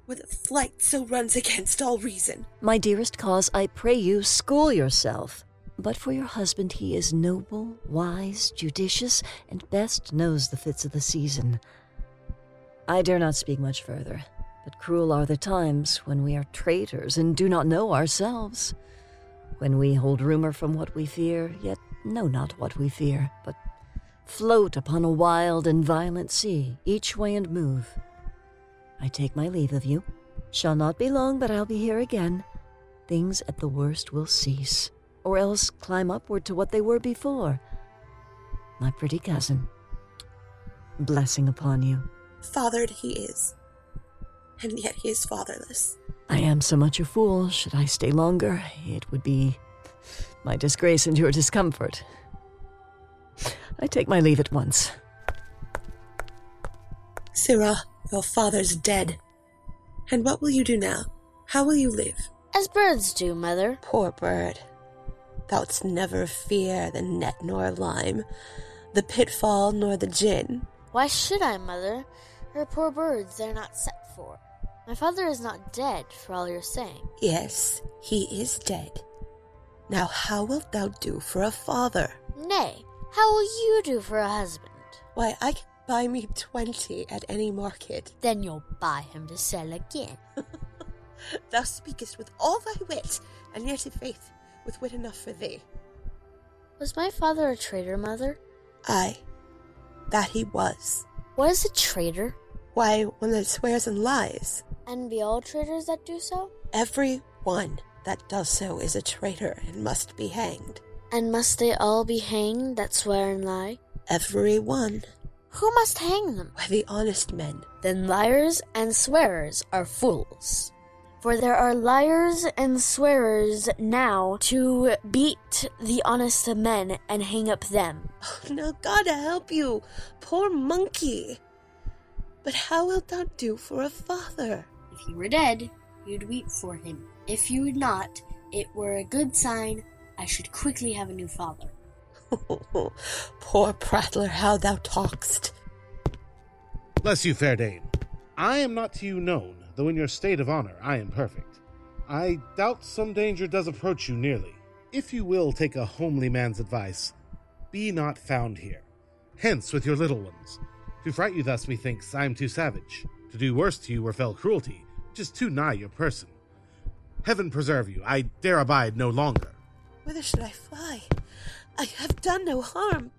where the flight so runs against all reason. My dearest cause, I pray you, school yourself. But for your husband, he is noble, wise, judicious, and best knows the fits of the season. I dare not speak much further, but cruel are the times when we are traitors and do not know ourselves. When we hold rumor from what we fear, yet know not what we fear, but float upon a wild and violent sea, each way and move. I take my leave of you. Shall not be long, but I'll be here again. Things at the worst will cease. or else climb upward to what they were before. My pretty cousin, blessing upon you. Fathered he is, and yet he is fatherless. I am so much a fool. Should I stay longer, it would be my disgrace and your discomfort. I take my leave at once. Sirrah, your father's dead. And what will you do now? How will you live? As birds do, mother. Poor bird. Thou'dst never fear the net nor lime, the pitfall nor the gin. Why should I, mother? Her poor birds they're not set for. My father is not dead, for all you're saying. Yes, he is dead. Now how wilt thou do for a father? Nay, how will you do for a husband? Why, I can buy me twenty at any market. Then you'll buy him to sell again. Thou speakest with all thy wit, and yet, i' faith, with wit enough for thee. Was my father a traitor, mother? Aye, that he was. What is a traitor? Why, one that swears and lies. And be all traitors that do so? Every one that does so is a traitor and must be hanged. And must they all be hanged that swear and lie? Every one. Who must hang them? Why, the honest men. Then liars and swearers are fools. For there are liars and swearers now to beat the honest men and hang up them. Oh, now God help you, poor monkey. But how wilt thou do for a father? If he were dead, you'd weep for him. If you would not, it were a good sign I should quickly have a new father. poor prattler, how thou talk'st. Bless you, fair dame. I am not to you known, though in your state of honor I am perfect. I doubt some danger does approach you nearly. If you will take a homely man's advice, be not found here. Hence with your little ones. To fright you thus, methinks, I am too savage. To do worse to you were fell cruelty, which is too nigh your person. Heaven preserve you, I dare abide no longer. Whither should I fly? I have done no harm.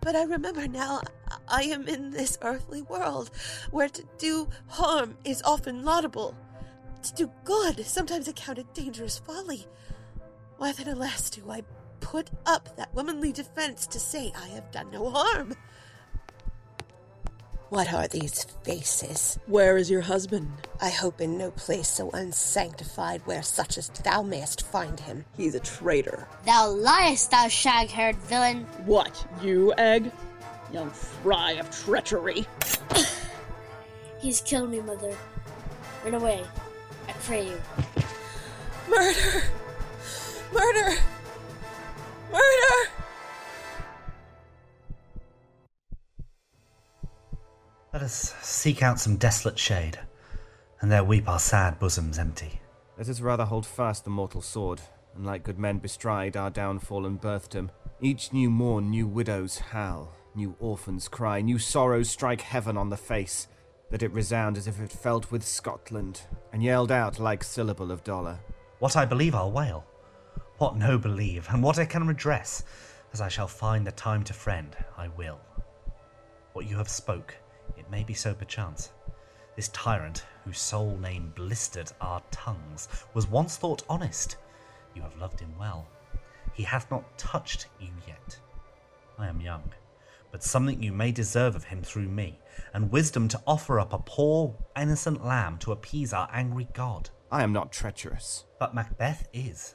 But I remember now I am in this earthly world, where to do harm is often laudable. To do good sometimes accounted dangerous folly. Why then, alas, do I put up that womanly defense to say I have done no harm? What are these faces? Where is your husband? I hope in no place so unsanctified where such as thou mayest find him. He's a traitor. Thou liest, thou shag haired villain! What, you, Egg? Young fry of treachery. He's killed me, mother. Run away. I pray you. Murder! Murder! Murder! Let us seek out some desolate shade, and there weep our sad bosoms empty. Let us rather hold fast the mortal sword, and like good men bestride our downfall and birthdom. Each new morn, new widows howl, new orphans cry, new sorrows strike heaven on the face, that it resound as if it felt with Scotland, and yelled out like syllable of dollar. What I believe I'll wail, what no believe, and what I can redress, as I shall find the time to friend, I will. What you have spoke, it may be so perchance. This tyrant, whose sole name blistered our tongues, was once thought honest. You have loved him well. He hath not touched you yet. I am young, but something you may deserve of him through me, and wisdom to offer up a poor innocent lamb to appease our angry god. I am not treacherous. But Macbeth is.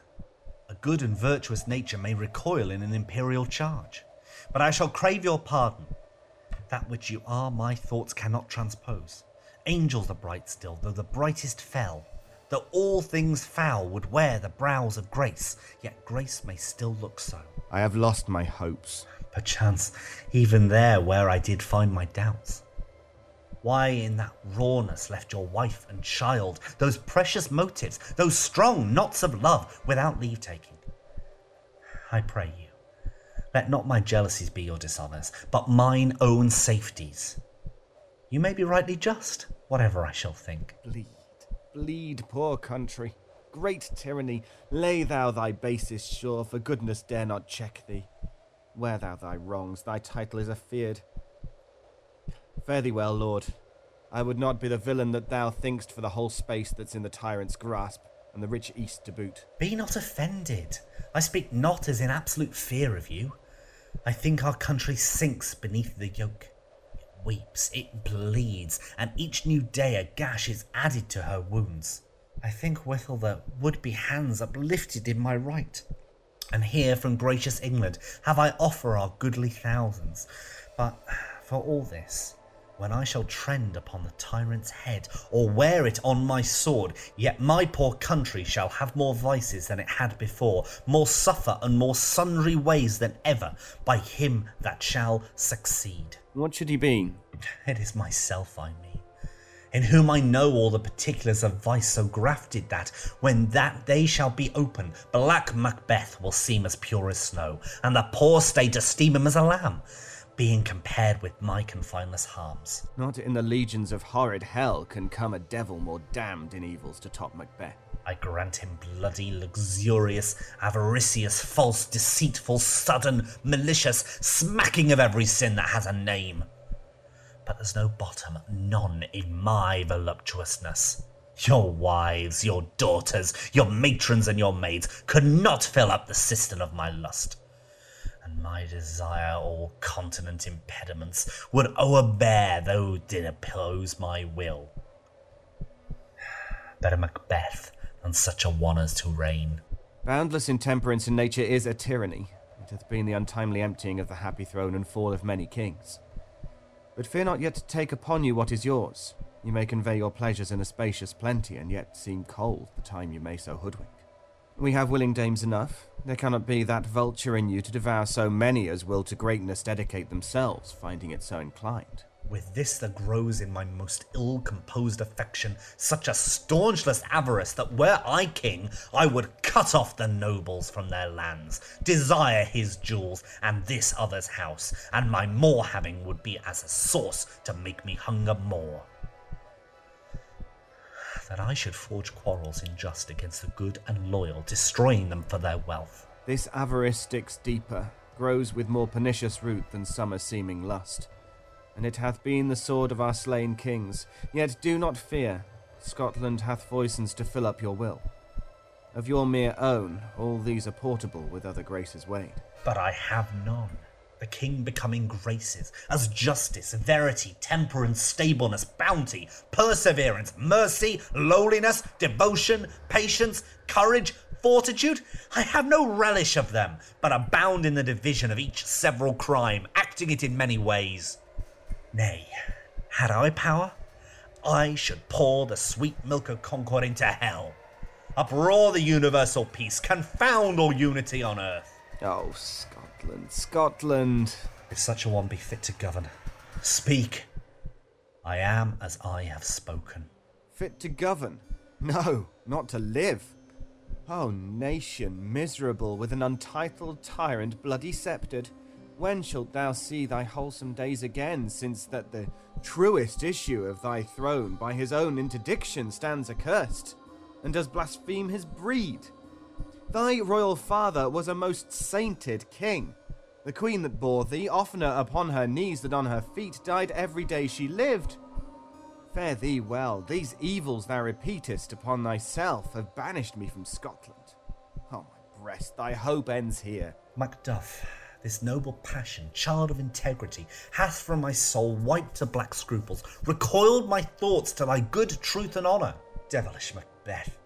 A good and virtuous nature may recoil in an imperial charge. But I shall crave your pardon. That which you are, my thoughts cannot transpose. Angels are bright still, though the brightest fell. Though all things foul would wear the brows of grace, yet grace may still look so. I have lost my hopes. Perchance, even there where I did find my doubts. Why in that rawness left your wife and child, those precious motives, those strong knots of love, without leave taking? I pray you, let not my jealousies be your dishonours, but mine own safeties. You may be rightly just, whatever I shall think. Bleed, bleed, poor country. Great tyranny, lay thou thy bases sure, for goodness dare not check thee. Wear thou thy wrongs, thy title is afeard. Fare thee well, lord. I would not be the villain that thou think'st for the whole space that's in the tyrant's grasp. and the rich East to boot. Be not offended. I speak not as in absolute fear of you. I think our country sinks beneath the yoke. It weeps, it bleeds, and each new day a gash is added to her wounds. I think withal the would be hands uplifted in my right. And here from gracious England have I offer our goodly thousands. But for all this, when I shall trend upon the tyrant's head, or wear it on my sword, yet my poor country shall have more vices than it had before, more suffer and more sundry ways than ever, by him that shall succeed. What should he be? It is myself I mean in whom I know all the particulars of vice so grafted that, when that day shall be open, black Macbeth will seem as pure as snow, and the poor state esteem him as a lamb, being compared with my confineless harms. Not in the legions of horrid hell can come a devil more damned in evils to top Macbeth. I grant him bloody, luxurious, avaricious, false, deceitful, sudden, malicious, smacking of every sin that has a name but there's no bottom, none in my voluptuousness. Your wives, your daughters, your matrons, and your maids could not fill up the cistern of my lust. And my desire all continent impediments would o'erbear though did oppose my will. Better Macbeth than such a one as to reign. Boundless intemperance in nature is a tyranny. It hath been the untimely emptying of the happy throne and fall of many kings. But fear not yet to take upon you what is yours. You may convey your pleasures in a spacious plenty, and yet seem cold the time you may so hoodwink. We have willing dames enough. There cannot be that vulture in you to devour so many as will to greatness dedicate themselves, finding it so inclined. With this there grows in my most ill composed affection such a staunchless avarice that were I king, I would cut off the nobles from their lands, desire his jewels and this other's house, and my more having would be as a source to make me hunger more. That I should forge quarrels unjust against the good and loyal, destroying them for their wealth. This avarice sticks deeper, grows with more pernicious root than summer seeming lust and it hath been the sword of our slain kings. Yet do not fear, Scotland hath foisons to fill up your will. Of your mere own, all these are portable with other graces weighed. But I have none. The king becoming graces, as justice, verity, temperance, stableness, bounty, perseverance, mercy, lowliness, devotion, patience, courage, fortitude. I have no relish of them, but abound in the division of each several crime, acting it in many ways. Nay, had I power, I should pour the sweet milk of concord into hell, uproar the universal peace, confound all unity on earth. Oh, Scotland, Scotland. If such a one be fit to govern, speak. I am as I have spoken. Fit to govern? No, not to live. Oh, nation miserable with an untitled tyrant bloody sceptred when shalt thou see thy wholesome days again, since that the truest issue of thy throne by his own interdiction stands accursed, and does blaspheme his breed? Thy royal father was a most sainted king. The queen that bore thee, oftener upon her knees than on her feet, died every day she lived. Fare thee well, these evils thou repeatest upon thyself have banished me from Scotland. Oh, my breast, thy hope ends here. Macduff, this noble passion, child of integrity, hath from my soul wiped the black scruples, recoiled my thoughts to thy good truth and honour. Devilish Macbeth,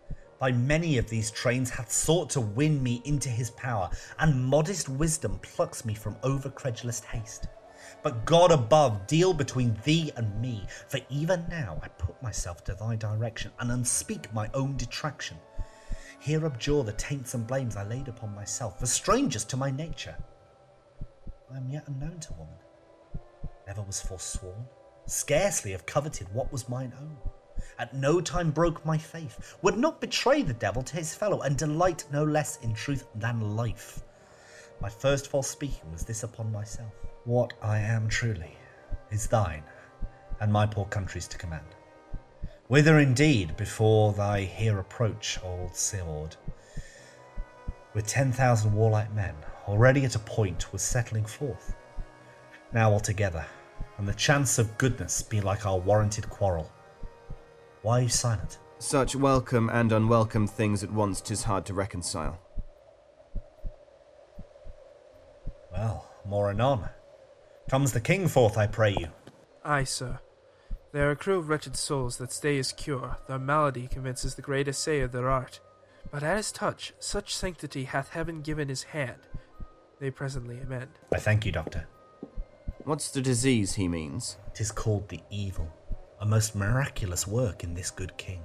by many of these trains hath sought to win me into his power, and modest wisdom plucks me from over credulous haste. But God above, deal between thee and me, for even now I put myself to thy direction, and unspeak my own detraction. Here abjure the taints and blames I laid upon myself, for strangers to my nature. I am yet unknown to woman. Never was forsworn, scarcely have coveted what was mine own. At no time broke my faith, would not betray the devil to his fellow, and delight no less in truth than life. My first false speaking was this upon myself. What I am truly is thine, and my poor country's to command. Whither indeed, before thy here approach, old Siward, with ten thousand warlike men, already at a point was settling forth. Now altogether, and the chance of goodness be like our warranted quarrel. Why are you silent? Such welcome and unwelcome things at once 'tis hard to reconcile. Well, more anon. Comes the king forth, I pray you. Aye, sir. They are a crew of wretched souls that stay his cure, their malady convinces the great assayer their art. But at his touch, such sanctity hath heaven given his hand. They presently amend. I thank you, doctor. What's the disease he means? Tis called the evil, a most miraculous work in this good king,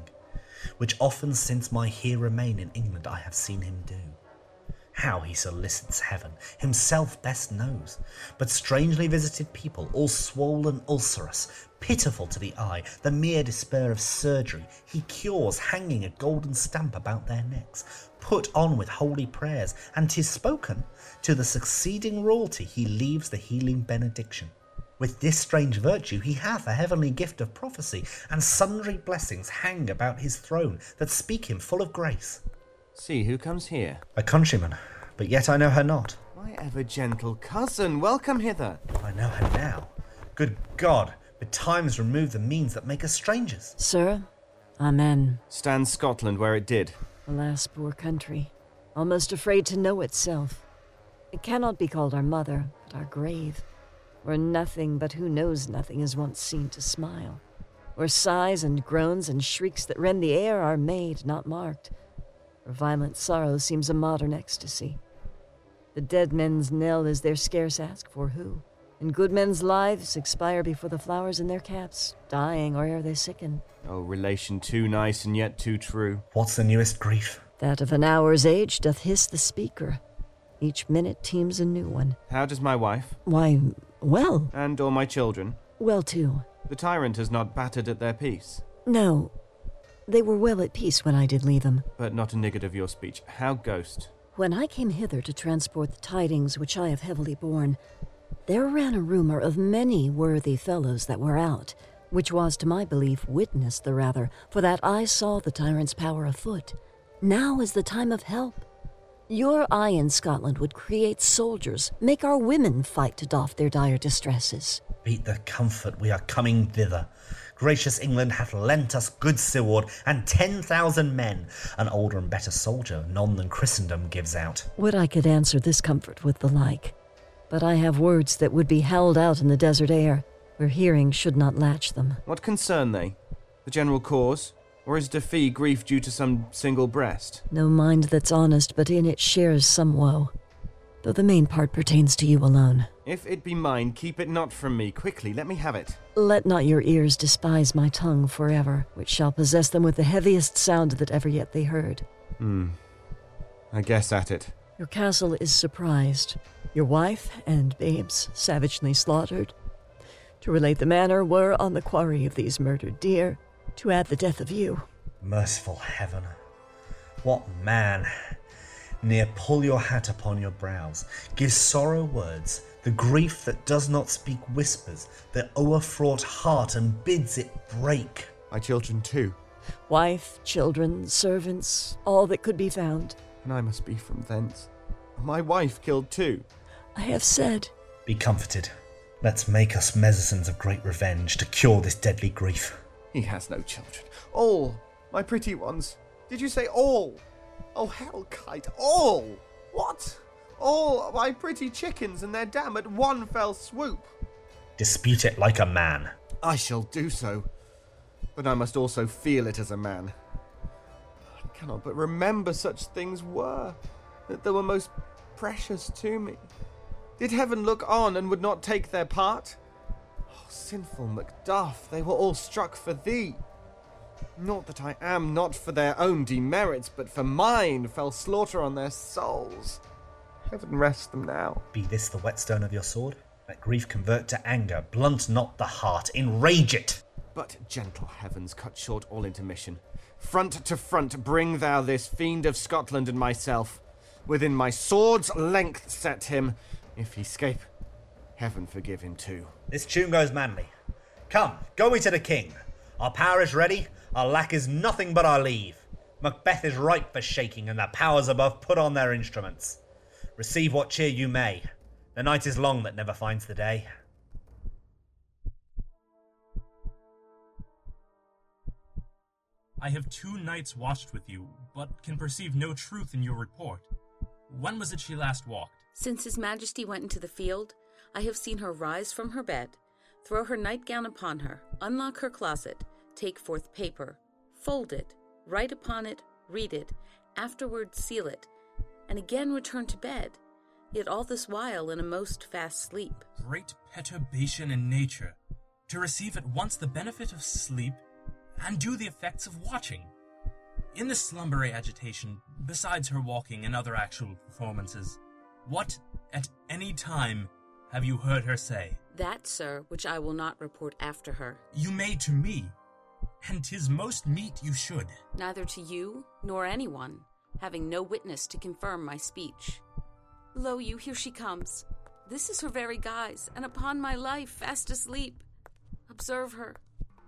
which often since my here remain in England I have seen him do. How he solicits heaven, himself best knows. But strangely visited people, all swollen ulcerous, pitiful to the eye, the mere despair of surgery, he cures, hanging a golden stamp about their necks, put on with holy prayers, and 'tis spoken, to the succeeding royalty he leaves the healing benediction. With this strange virtue he hath a heavenly gift of prophecy, and sundry blessings hang about his throne that speak him full of grace. See who comes here. A countryman, but yet I know her not. My ever gentle cousin, welcome hither. I know her now. Good God, betimes remove the means that make us strangers. Sir, Amen. Stands Scotland where it did. Alas, poor country, almost afraid to know itself. It cannot be called our mother, but our grave, where nothing but who knows nothing is once seen to smile, where sighs and groans and shrieks that rend the air are made, not marked, where violent sorrow seems a modern ecstasy. The dead men's knell is their scarce ask for who, and good men's lives expire before the flowers in their caps, dying or ere they sicken. Oh, relation too nice and yet too true. What's the newest grief? That of an hour's age doth hiss the speaker. Each minute teems a new one. How does my wife? Why, well. And all my children? Well, too. The tyrant has not battered at their peace. No. They were well at peace when I did leave them. But not a niggard of your speech. How ghost? When I came hither to transport the tidings which I have heavily borne, there ran a rumor of many worthy fellows that were out, which was to my belief witnessed the rather, for that I saw the tyrant's power afoot. Now is the time of help. Your eye in Scotland would create soldiers, make our women fight to doff their dire distresses. Beat the comfort we are coming thither. Gracious England hath lent us good Siward and ten thousand men, an older and better soldier none than Christendom gives out. Would I could answer this comfort with the like. But I have words that would be held out in the desert air, where hearing should not latch them. What concern they? The general cause? Or is defeat grief due to some single breast? No mind that's honest, but in it shares some woe, though the main part pertains to you alone. If it be mine, keep it not from me. Quickly, let me have it. Let not your ears despise my tongue forever, which shall possess them with the heaviest sound that ever yet they heard. Hmm. I guess at it. Your castle is surprised, your wife and babes savagely slaughtered. To relate the manner were on the quarry of these murdered deer, to add the death of you. Merciful heaven, what man! Near pull your hat upon your brows, give sorrow words, the grief that does not speak whispers, the o'erfraught heart and bids it break. My children too. Wife, children, servants, all that could be found. And I must be from thence. My wife killed too. I have said. Be comforted. Let's make us medicines of great revenge to cure this deadly grief. He has no children. All, my pretty ones. Did you say all? Oh, hell kite, all! What? All my pretty chickens and their dam at one fell swoop. Dispute it like a man. I shall do so. But I must also feel it as a man. I cannot but remember such things were, that they were most precious to me. Did heaven look on and would not take their part? Sinful Macduff, they were all struck for thee. Not that I am not for their own demerits, but for mine fell slaughter on their souls. Heaven rest them now. Be this the whetstone of your sword? Let grief convert to anger, blunt not the heart, enrage it. But, gentle heavens, cut short all intermission. Front to front bring thou this fiend of Scotland and myself. Within my sword's length set him. If he scape, heaven forgive him too. This tune goes manly. Come, go we to the king. Our power is ready, our lack is nothing but our leave. Macbeth is ripe for shaking, and the powers above put on their instruments. Receive what cheer you may. The night is long that never finds the day. I have two nights watched with you, but can perceive no truth in your report. When was it she last walked? Since His Majesty went into the field, I have seen her rise from her bed, throw her nightgown upon her, unlock her closet, take forth paper, fold it, write upon it, read it, afterwards seal it, and again return to bed, yet all this while in a most fast sleep. Great perturbation in nature, to receive at once the benefit of sleep and do the effects of watching. In the slumbery agitation, besides her walking and other actual performances, what, at any time, have you heard her say? That, sir, which I will not report after her. You may to me, and 'tis most meet you should. Neither to you nor anyone, having no witness to confirm my speech. Lo you, here she comes. This is her very guise, and upon my life, fast asleep. Observe her.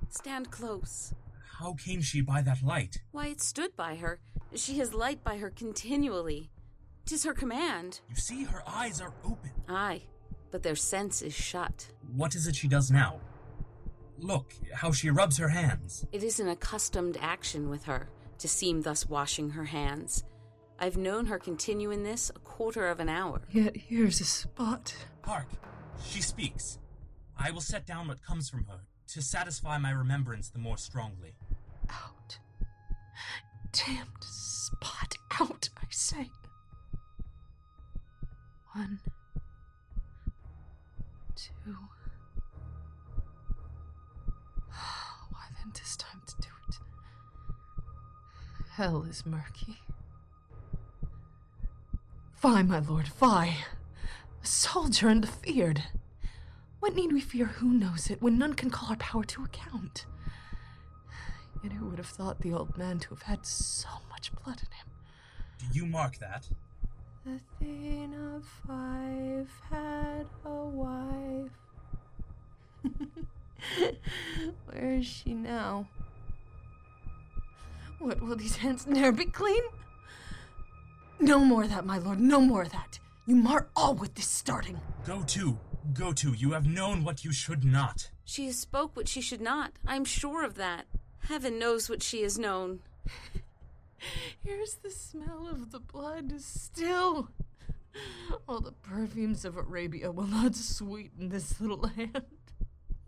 Stand close. How came she by that light? Why, it stood by her. She has light by her continually. 'Tis her command. You see, her eyes are open. Aye, but their sense is shut. What is it she does now? Look, how she rubs her hands. It is an accustomed action with her to seem thus washing her hands. I've known her continue in this a quarter of an hour. Yet here's a spot. Hark, she speaks. I will set down what comes from her to satisfy my remembrance the more strongly. Out. Damned spot out, I say. One. Why then tis time to do it. Hell is murky. Fie, my lord, fie. A soldier and the feared. What need we fear who knows it when none can call our power to account? Yet who would have thought the old man to have had so much blood in him? Do you mark that? The Thane of Fife had a wife. Where is she now? What will these hands ne'er be clean? No more of that, my lord, no more of that. You mar all with this starting. Go to, go to. You have known what you should not. She has spoke what she should not. I am sure of that. Heaven knows what she has known. Here's the smell of the blood still. All the perfumes of Arabia will not sweeten this little hand.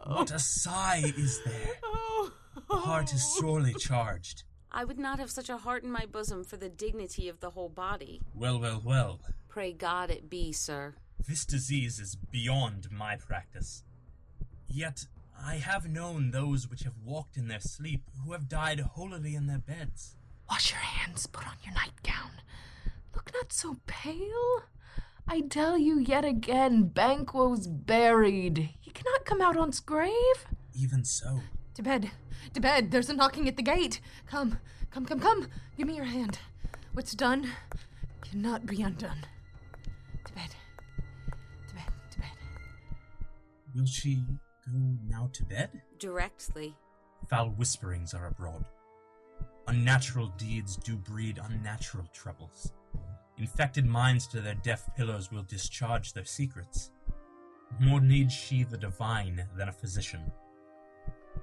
What a sigh is there. The heart is sorely charged. I would not have such a heart in my bosom for the dignity of the whole body. Well, well, well. Pray God it be, sir. This disease is beyond my practice. Yet I have known those which have walked in their sleep who have died holily in their beds. Wash your hands, put on your nightgown. Look not so pale. I tell you yet again, Banquo's buried. He cannot come out on's grave. Even so. To bed, to bed. There's a knocking at the gate. Come, come, come, come. Give me your hand. What's done cannot be undone. To bed, to bed, to bed. Will she go now to bed? Directly. Foul whisperings are abroad. Unnatural deeds do breed unnatural troubles. Infected minds to their deaf pillows will discharge their secrets. More needs she the divine than a physician.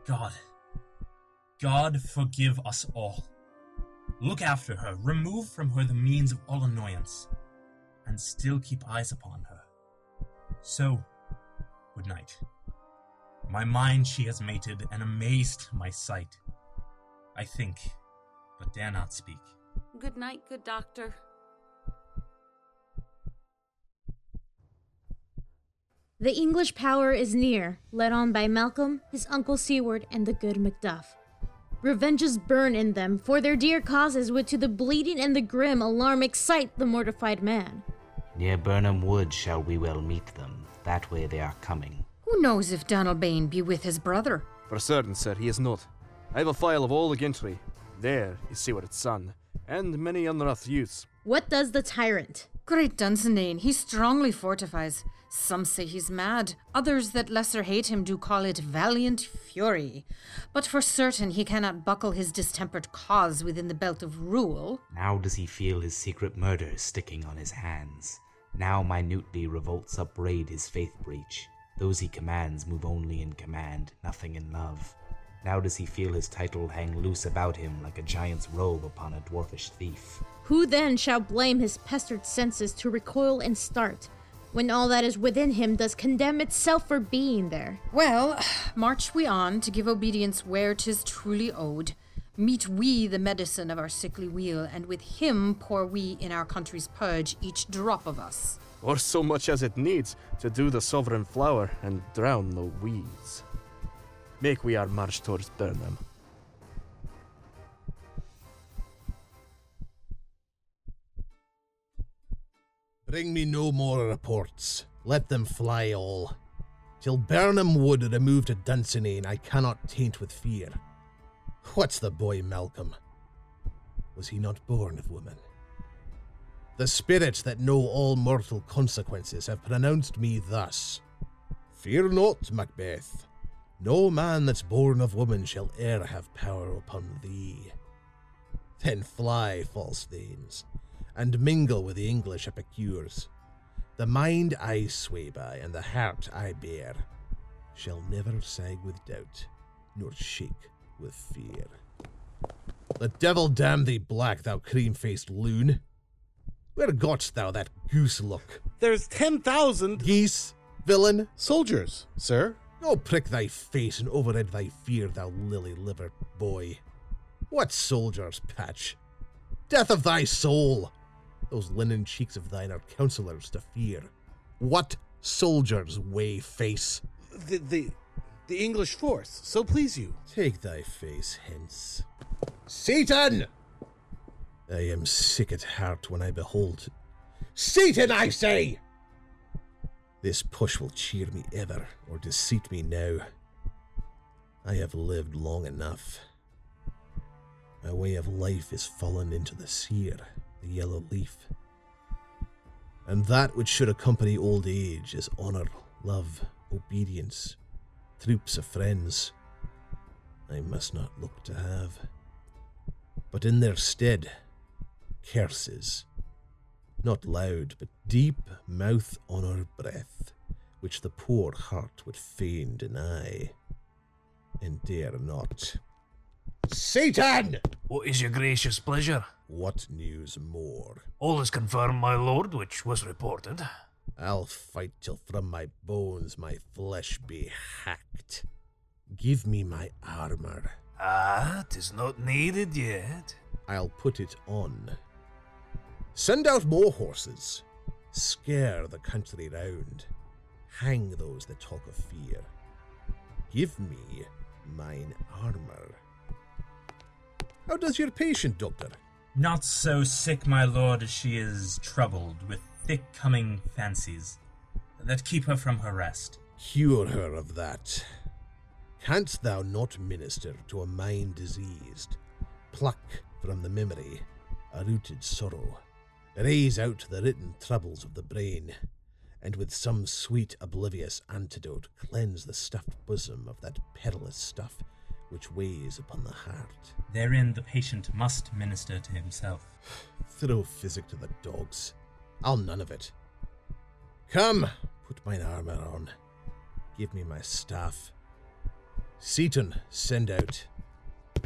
God, God forgive us all. Look after her, remove from her the means of all annoyance, and still keep eyes upon her. So, good night. My mind she has mated, and amazed my sight. I think, but dare not speak. Good night, good doctor. The English power is near, led on by Malcolm, his uncle Siward, and the good Macduff. Revenges burn in them, for their dear causes would to the bleeding and the grim alarm excite the mortified man. Near Birnam Wood shall we well meet them. That way they are coming. Who knows if Donalbain be with his brother? For certain, sir, he is not. I have a file of all the gentry. There is Siward's son, and many Unrath youths. What does the tyrant? Great Dunsinane, he strongly fortifies. Some say he's mad, others that lesser hate him do call it valiant fury. But for certain he cannot buckle his distempered cause within the belt of rule. Now does he feel his secret murder sticking on his hands. Now minutely revolts upbraid his faith breach. Those he commands move only in command, nothing in love. Now does he feel his title hang loose about him like a giant's robe upon a dwarfish thief. Who then shall blame his pestered senses to recoil and start, when all that is within him does condemn itself for being there? Well, march we on to give obedience where 'tis truly owed. Meet we the medicine of our sickly weal, and with him pour we in our country's purge each drop of us. Or so much as it needs to do the sovereign flower and drown the weeds. Make we our march towards Birnam. Bring me no more reports. Let them fly all. Till Birnam Wood removed to Dunsinane, I cannot taint with fear. What's the boy Malcolm? Was he not born of woman? The spirits that know all mortal consequences have pronounced me thus Fear not, Macbeth. No man that's born of woman shall e'er have power upon thee. Then fly, false thanes, and mingle with the English epicures. The mind I sway by, and the heart I bear, shall never sag with doubt, nor shake with fear. The devil damn thee black, thou cream faced loon! Where gotst thou that goose look? There's 10,000 geese, villain, soldiers, sir. Go prick thy face and overhead thy fear, thou lily livered boy. What soldiers, Patch? Death of thy soul! Those linen cheeks of thine are counselors to fear. What soldiers, way face? The, the, the English force, so please you. Take thy face hence. Seyton! I am sick at heart when I behold. Seyton, I say! This push will cheer me ever, or deceit me now. I have lived long enough. My way of life is fallen into the sear, the yellow leaf. And that which should accompany old age is honour, love, obedience, troops of friends. I must not look to have. But in their stead, curses not loud, but deep mouth honour breath, which the poor heart would fain deny, and dare not. Seyton! What is your gracious pleasure? What news more? All is confirmed, my lord, which was reported. I'll fight till from my bones my flesh be hacked. Give me my armour. Ah, 'tis not needed yet. I'll put it on. Send out more horses. Scare the country round. Hang those that talk of fear. Give me mine armour. How does your patient, Doctor? Not so sick, my lord, as she is troubled with thick coming fancies that keep her from her rest. Cure her of that. Canst thou not minister to a mind diseased? Pluck from the memory a rooted sorrow raise out the written troubles of the brain, and with some sweet oblivious antidote cleanse the stuffed bosom of that perilous stuff which weighs upon the heart. Therein the patient must minister to himself. Throw physic to the dogs. I'll none of it. Come, put mine armour on. Give me my staff. Seyton, send out.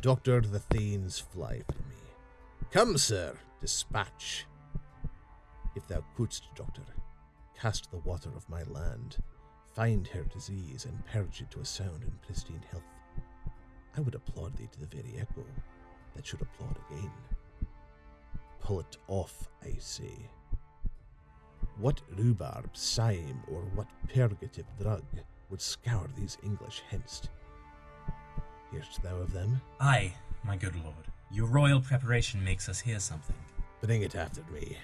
Doctor, the Thanes fly for me. Come, sir, dispatch. If thou couldst, Doctor, cast the water of my land, find her disease, and purge it to a sound and pristine health, I would applaud thee to the very echo that should applaud again. Pull it off, I say. What rhubarb, cyme, or what purgative drug would scour these English hence? Hearest thou of them? Aye, my good lord. Your royal preparation makes us hear something. Bring it after me.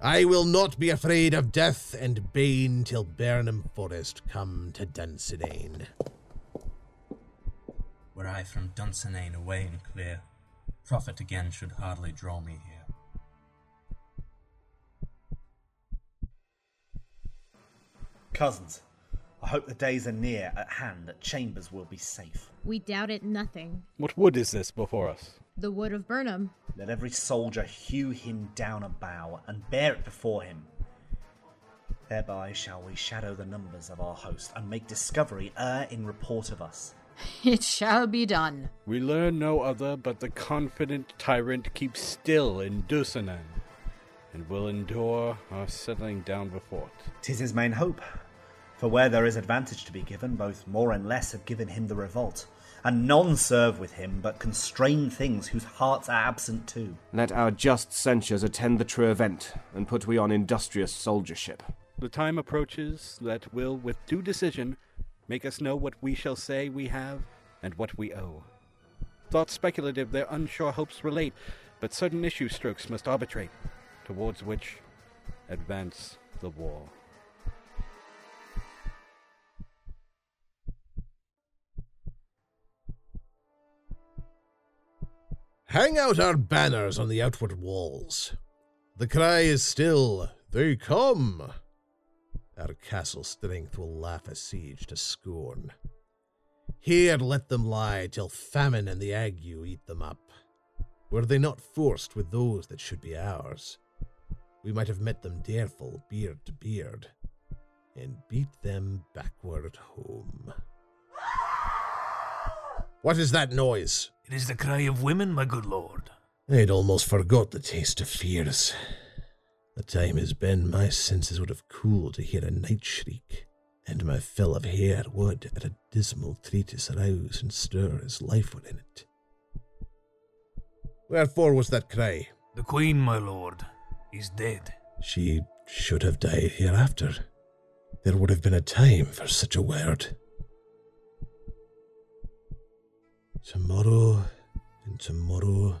I will not be afraid of death and bane till Birnam Forest come to Dunsinane. Were I from Dunsinane away and clear, profit again should hardly draw me here. Cousins, I hope the days are near at hand that Chambers will be safe. We doubt it nothing. What wood is this before us? The wood of Birnam. Let every soldier hew him down a bough and bear it before him. Thereby shall we shadow the numbers of our host and make discovery err in report of us. It shall be done. We learn no other, but the confident tyrant keeps still in Dunsinane, and will endure our settling down before it. Tis his main hope. For where there is advantage to be given, both more and less have given him the revolt. And none serve with him, but constrain things whose hearts are absent too. Let our just censures attend the true event, and put we on industrious soldiership. The time approaches that will, with due decision, make us know what we shall say we have and what we owe. Thoughts speculative, their unsure hopes relate, but certain issue strokes must arbitrate, towards which advance the war. Hang out our banners on the outward walls. The cry is still, They come! Our castle strength will laugh a siege to scorn. Here let them lie till famine and the ague eat them up. Were they not forced with those that should be ours, we might have met them dareful, beard to beard, and beat them backward home. What is that noise? It is the cry of women, my good lord. I'd almost forgot the taste of fears. The time has been my senses would have cooled to hear a night shriek, and my fill of hair would, at a dismal treatise, arouse and stir as life were in it. Wherefore was that cry? The queen, my lord, is dead. She should have died hereafter. There would have been a time for such a word. Tomorrow, and tomorrow,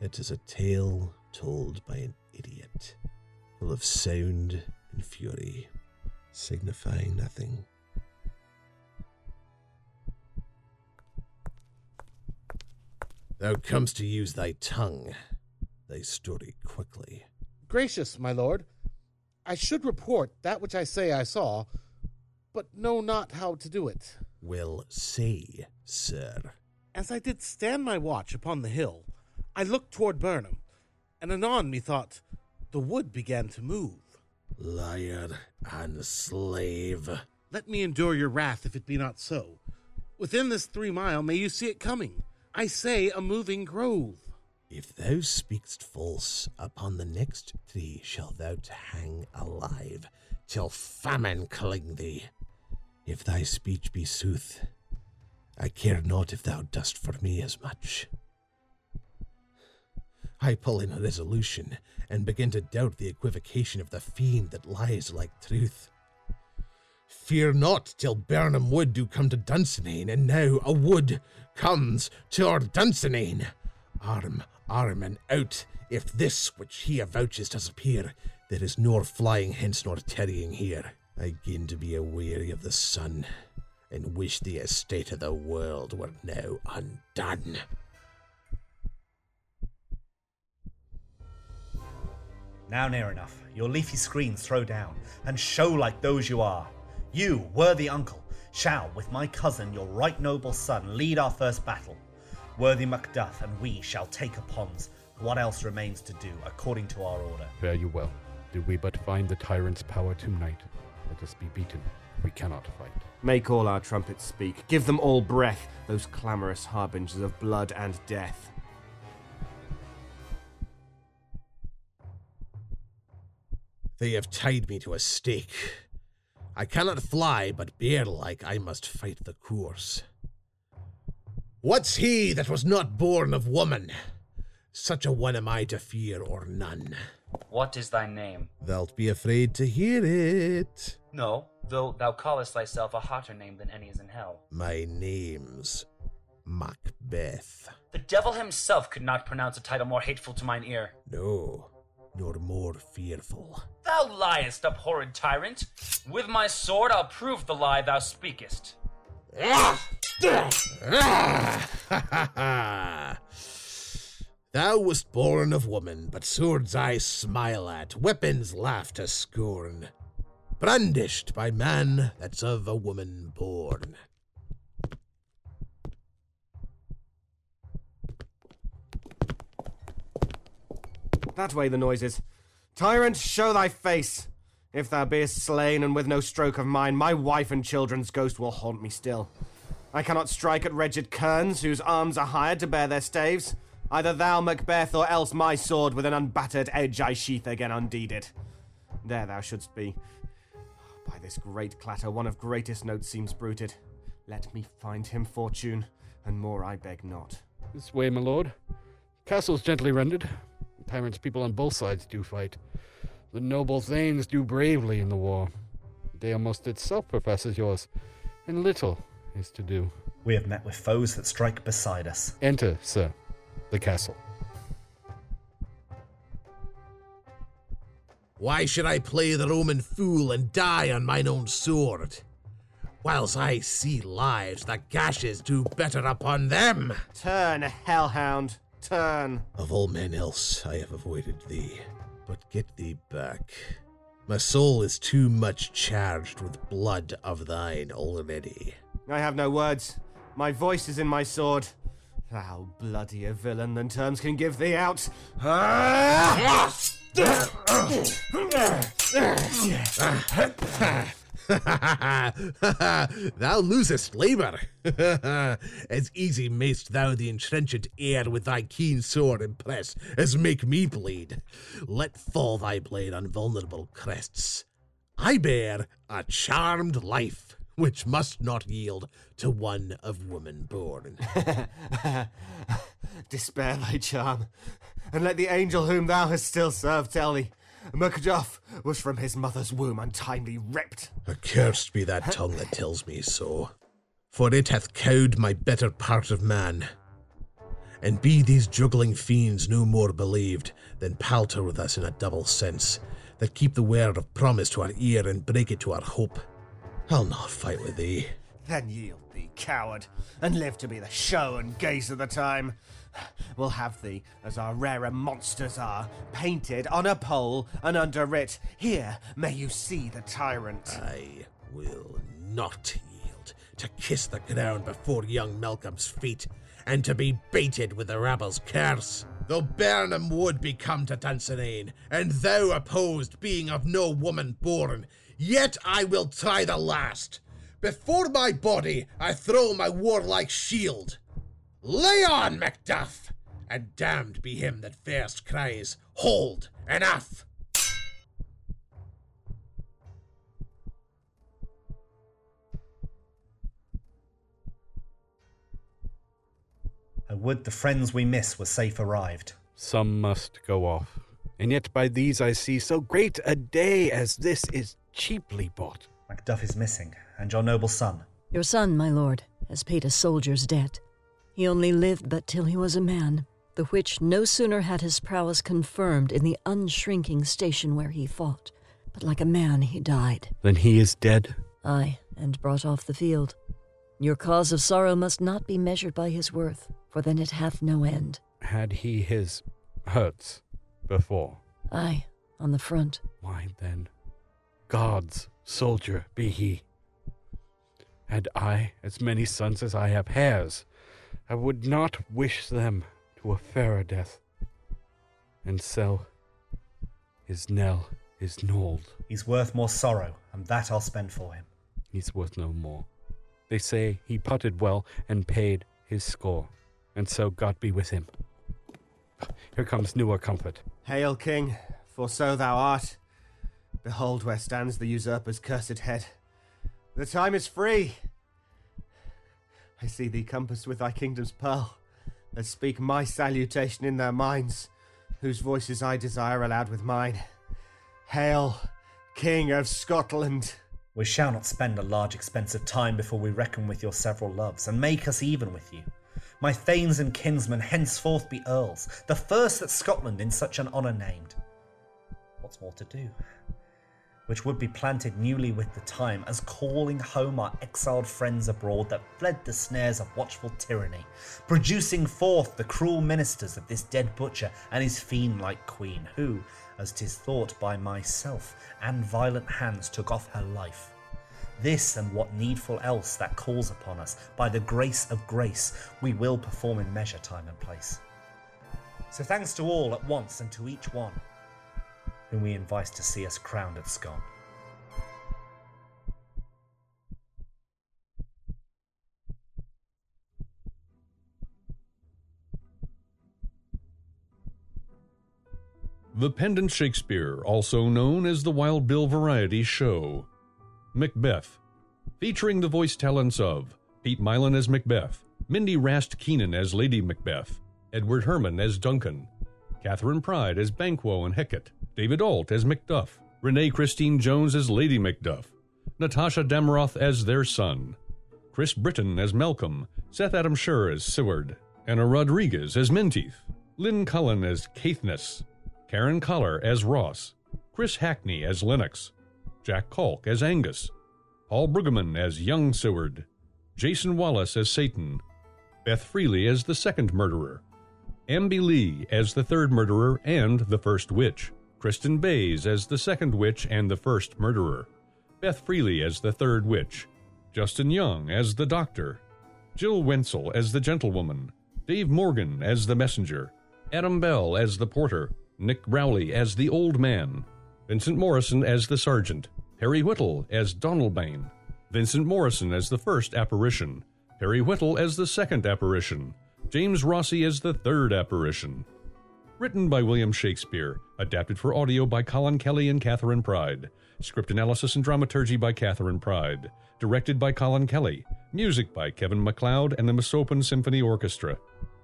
It is a tale told by an idiot, full of sound and fury, signifying nothing. Thou comest to use thy tongue, thy story quickly. Gracious, my lord, I should report that which I say I saw, but know not how to do it. Will say, sir. As I did stand my watch upon the hill, I looked toward Birnam, and anon methought the wood began to move. Liar and slave. Let me endure your wrath if it be not so. Within this three mile may you see it coming. I say a moving grove. If thou speak'st false, upon the next tree shalt thou hang alive, till famine cling thee. If thy speech be sooth, I care not if thou dost for me as much. I pull in resolution and begin to doubt the equivocation of the fiend that lies like truth. Fear not till Birnam Wood do come to Dunsinane, and now a wood comes to our Dunsinane. Arm, arm, and out, if this which he avouches does appear, there is nor flying hence nor tarrying here. I begin to be aweary of the sun, and wish the estate of the world were now undone. Now near enough, your leafy screens throw down, and show like those you are. You, worthy uncle, shall, with my cousin, your right noble son, lead our first battle. Worthy Macduff and we shall take upons what else remains to do, according to our order. Fare you well. Did we but find the tyrant's power tonight, let us be beaten. We cannot fight. Make all our trumpets speak. Give them all breath, those clamorous harbingers of blood and death. They have tied me to a stake. I cannot fly, but bear like I must fight the course. What's he that was not born of woman? Such a one am I to fear or none. What is thy name? Thou'lt be afraid to hear it. No, though thou callest thyself a hotter name than any is in hell. My name's Macbeth. The devil himself could not pronounce a title more hateful to mine ear. No, nor more fearful. Thou liest, abhorred tyrant! With my sword I'll prove the lie thou speakest. Thou wast born of woman, but swords I smile at, weapons laugh to scorn. Brandished by man that's of a woman born. That way the noises. Tyrant, show thy face! If thou beest slain and with no stroke of mine, my wife and children's ghost will haunt me still. I cannot strike at wretched kerns, whose arms are hired to bear their staves. Either thou, Macbeth, or else my sword with an unbattered edge I sheath again undeeded. There thou shouldst be. By this great clatter, one of greatest note seems bruited. Let me find him fortune, and more I beg not. This way, my lord. Castle's gently rendered. Tyrant's people on both sides do fight. The noble thanes do bravely in the war. Day almost itself professes yours, and little is to do. We have met with foes that strike beside us. Enter, sir, the castle. Why should I play the Roman fool and die on mine own sword? Whilst I see lives, the gashes do better upon them. Turn, hellhound, turn. Of all men else, I have avoided thee. But get thee back. My soul is too much charged with blood of thine already. I have no words. My voice is in my sword. Thou bloodier villain than terms can give thee out. Ah! thou losest labour. as easy mayst thou the entrenched air with thy keen sword impress as make me bleed. Let fall thy blade on vulnerable crests. I bear a charmed life, which must not yield to one of woman born. Despair thy charm, and let the angel whom thou hast still served tell thee. Macduff was from his mother's womb untimely ripped. Accursed be that tongue that tells me so, for it hath cowed my better part of man. And be these juggling fiends no more believed than palter with us in a double sense, that keep the word of promise to our ear and break it to our hope. I'll not fight with thee. Then yield thee, coward, and live to be the show and gaze of the time. We'll have thee, as our rarer monsters are, painted on a pole and underwrit, Here may you see the tyrant. I will not yield to kiss the ground before young Malcolm's feet, and to be baited with the rabble's curse. Though Birnam Wood be come to Dunsinane, and thou opposed, being of no woman born, yet I will try the last. Before my body I throw my warlike shield. Lay on, Macduff! And damned be him that first cries, Hold, enough! I would the friends we miss were safe arrived. Some must go off, and yet by these I see so great a day as this is cheaply bought. Macduff is missing, and your noble son. Your son, my lord, has paid a soldier's debt. He only lived but till he was a man, the which no sooner had his prowess confirmed in the unshrinking station where he fought, but like a man he died. Then he is dead? Ay, and brought off the field. Your cause of sorrow must not be measured by his worth, for then it hath no end. Had he his hurts before? Ay, on the front. Why then, God's soldier be he. Had I as many sons as I have hairs, I would not wish them to a fairer death. And so, his knell is knolled. He's worth more sorrow, and that I'll spend for him. He's worth no more. They say he putted well and paid his score, and so God be with him. Here comes newer comfort. Hail, King, for so thou art. Behold where stands the usurper's cursed head. The time is free. I see thee compassed with thy kingdom's pearl. Let's speak my salutation in their minds, whose voices I desire aloud with mine. Hail, King of Scotland! We shall not spend a large expense of time before we reckon with your several loves, and make us even with you. My thanes and kinsmen henceforth be earls, the first that Scotland in such an honour named. What's more to do? Which would be planted newly with the time, as calling home our exiled friends abroad that fled the snares of watchful tyranny, producing forth the cruel ministers of this dead butcher and his fiend like queen, who, as 'tis thought by myself and violent hands, took off her life. This and what needful else that calls upon us, by the grace of grace, we will perform in measure, time, and place. So thanks to all at once and to each one whom we invite to see us crowned at Scone. The Pendant Shakespeare, also known as the Wild Bill Variety Show. Macbeth, featuring the voice talents of Pete Milan as Macbeth, Mindy Rast Keenan as Lady Macbeth, Edward Herman as Duncan, Catherine Pride as Banquo and Hecate, David Alt as Macduff, Renee Christine Jones as Lady Macduff, Natasha Damroth as their son, Chris Britton as Malcolm, Seth Adam Sher as Siward, Anna Rodriguez as Menteith, Lynn Cullen as Caithness, Karen Collar as Ross, Chris Hackney as Lennox, Jack Kalk as Angus, Paul Brueggemann as Young Siward, Jason Wallace as Seyton, Beth Freely as the second murderer, Amby Lee as the third murderer and the first witch, Kristen Bays as the second witch and the first murderer, Beth Freely as the third witch, Justin Young as the doctor, Jill Wenzel as the gentlewoman, Dave Morgan as the messenger, Adam Bell as the porter, Nick Rowley as the old man, Vincent Morrison as the sergeant, Harry Whittle as Donalbain, Vincent Morrison as the first apparition, Harry Whittle as the second apparition, James Rossi as the third apparition. Written by William Shakespeare, adapted for audio by Colin Kelly and Catherine Pride. Script analysis and dramaturgy by Catherine Pride. Directed by Colin Kelly. Music by Kevin MacLeod and the Musopen Symphony Orchestra.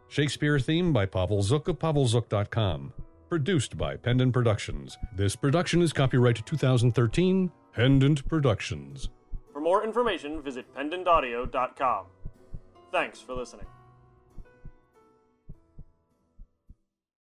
Shakespeare theme by Pavel Zook of pavelzook.com. Produced by Pendant Productions. This production is copyright 2013, Pendant Productions. For more information, visit pendantaudio.com. Thanks for listening.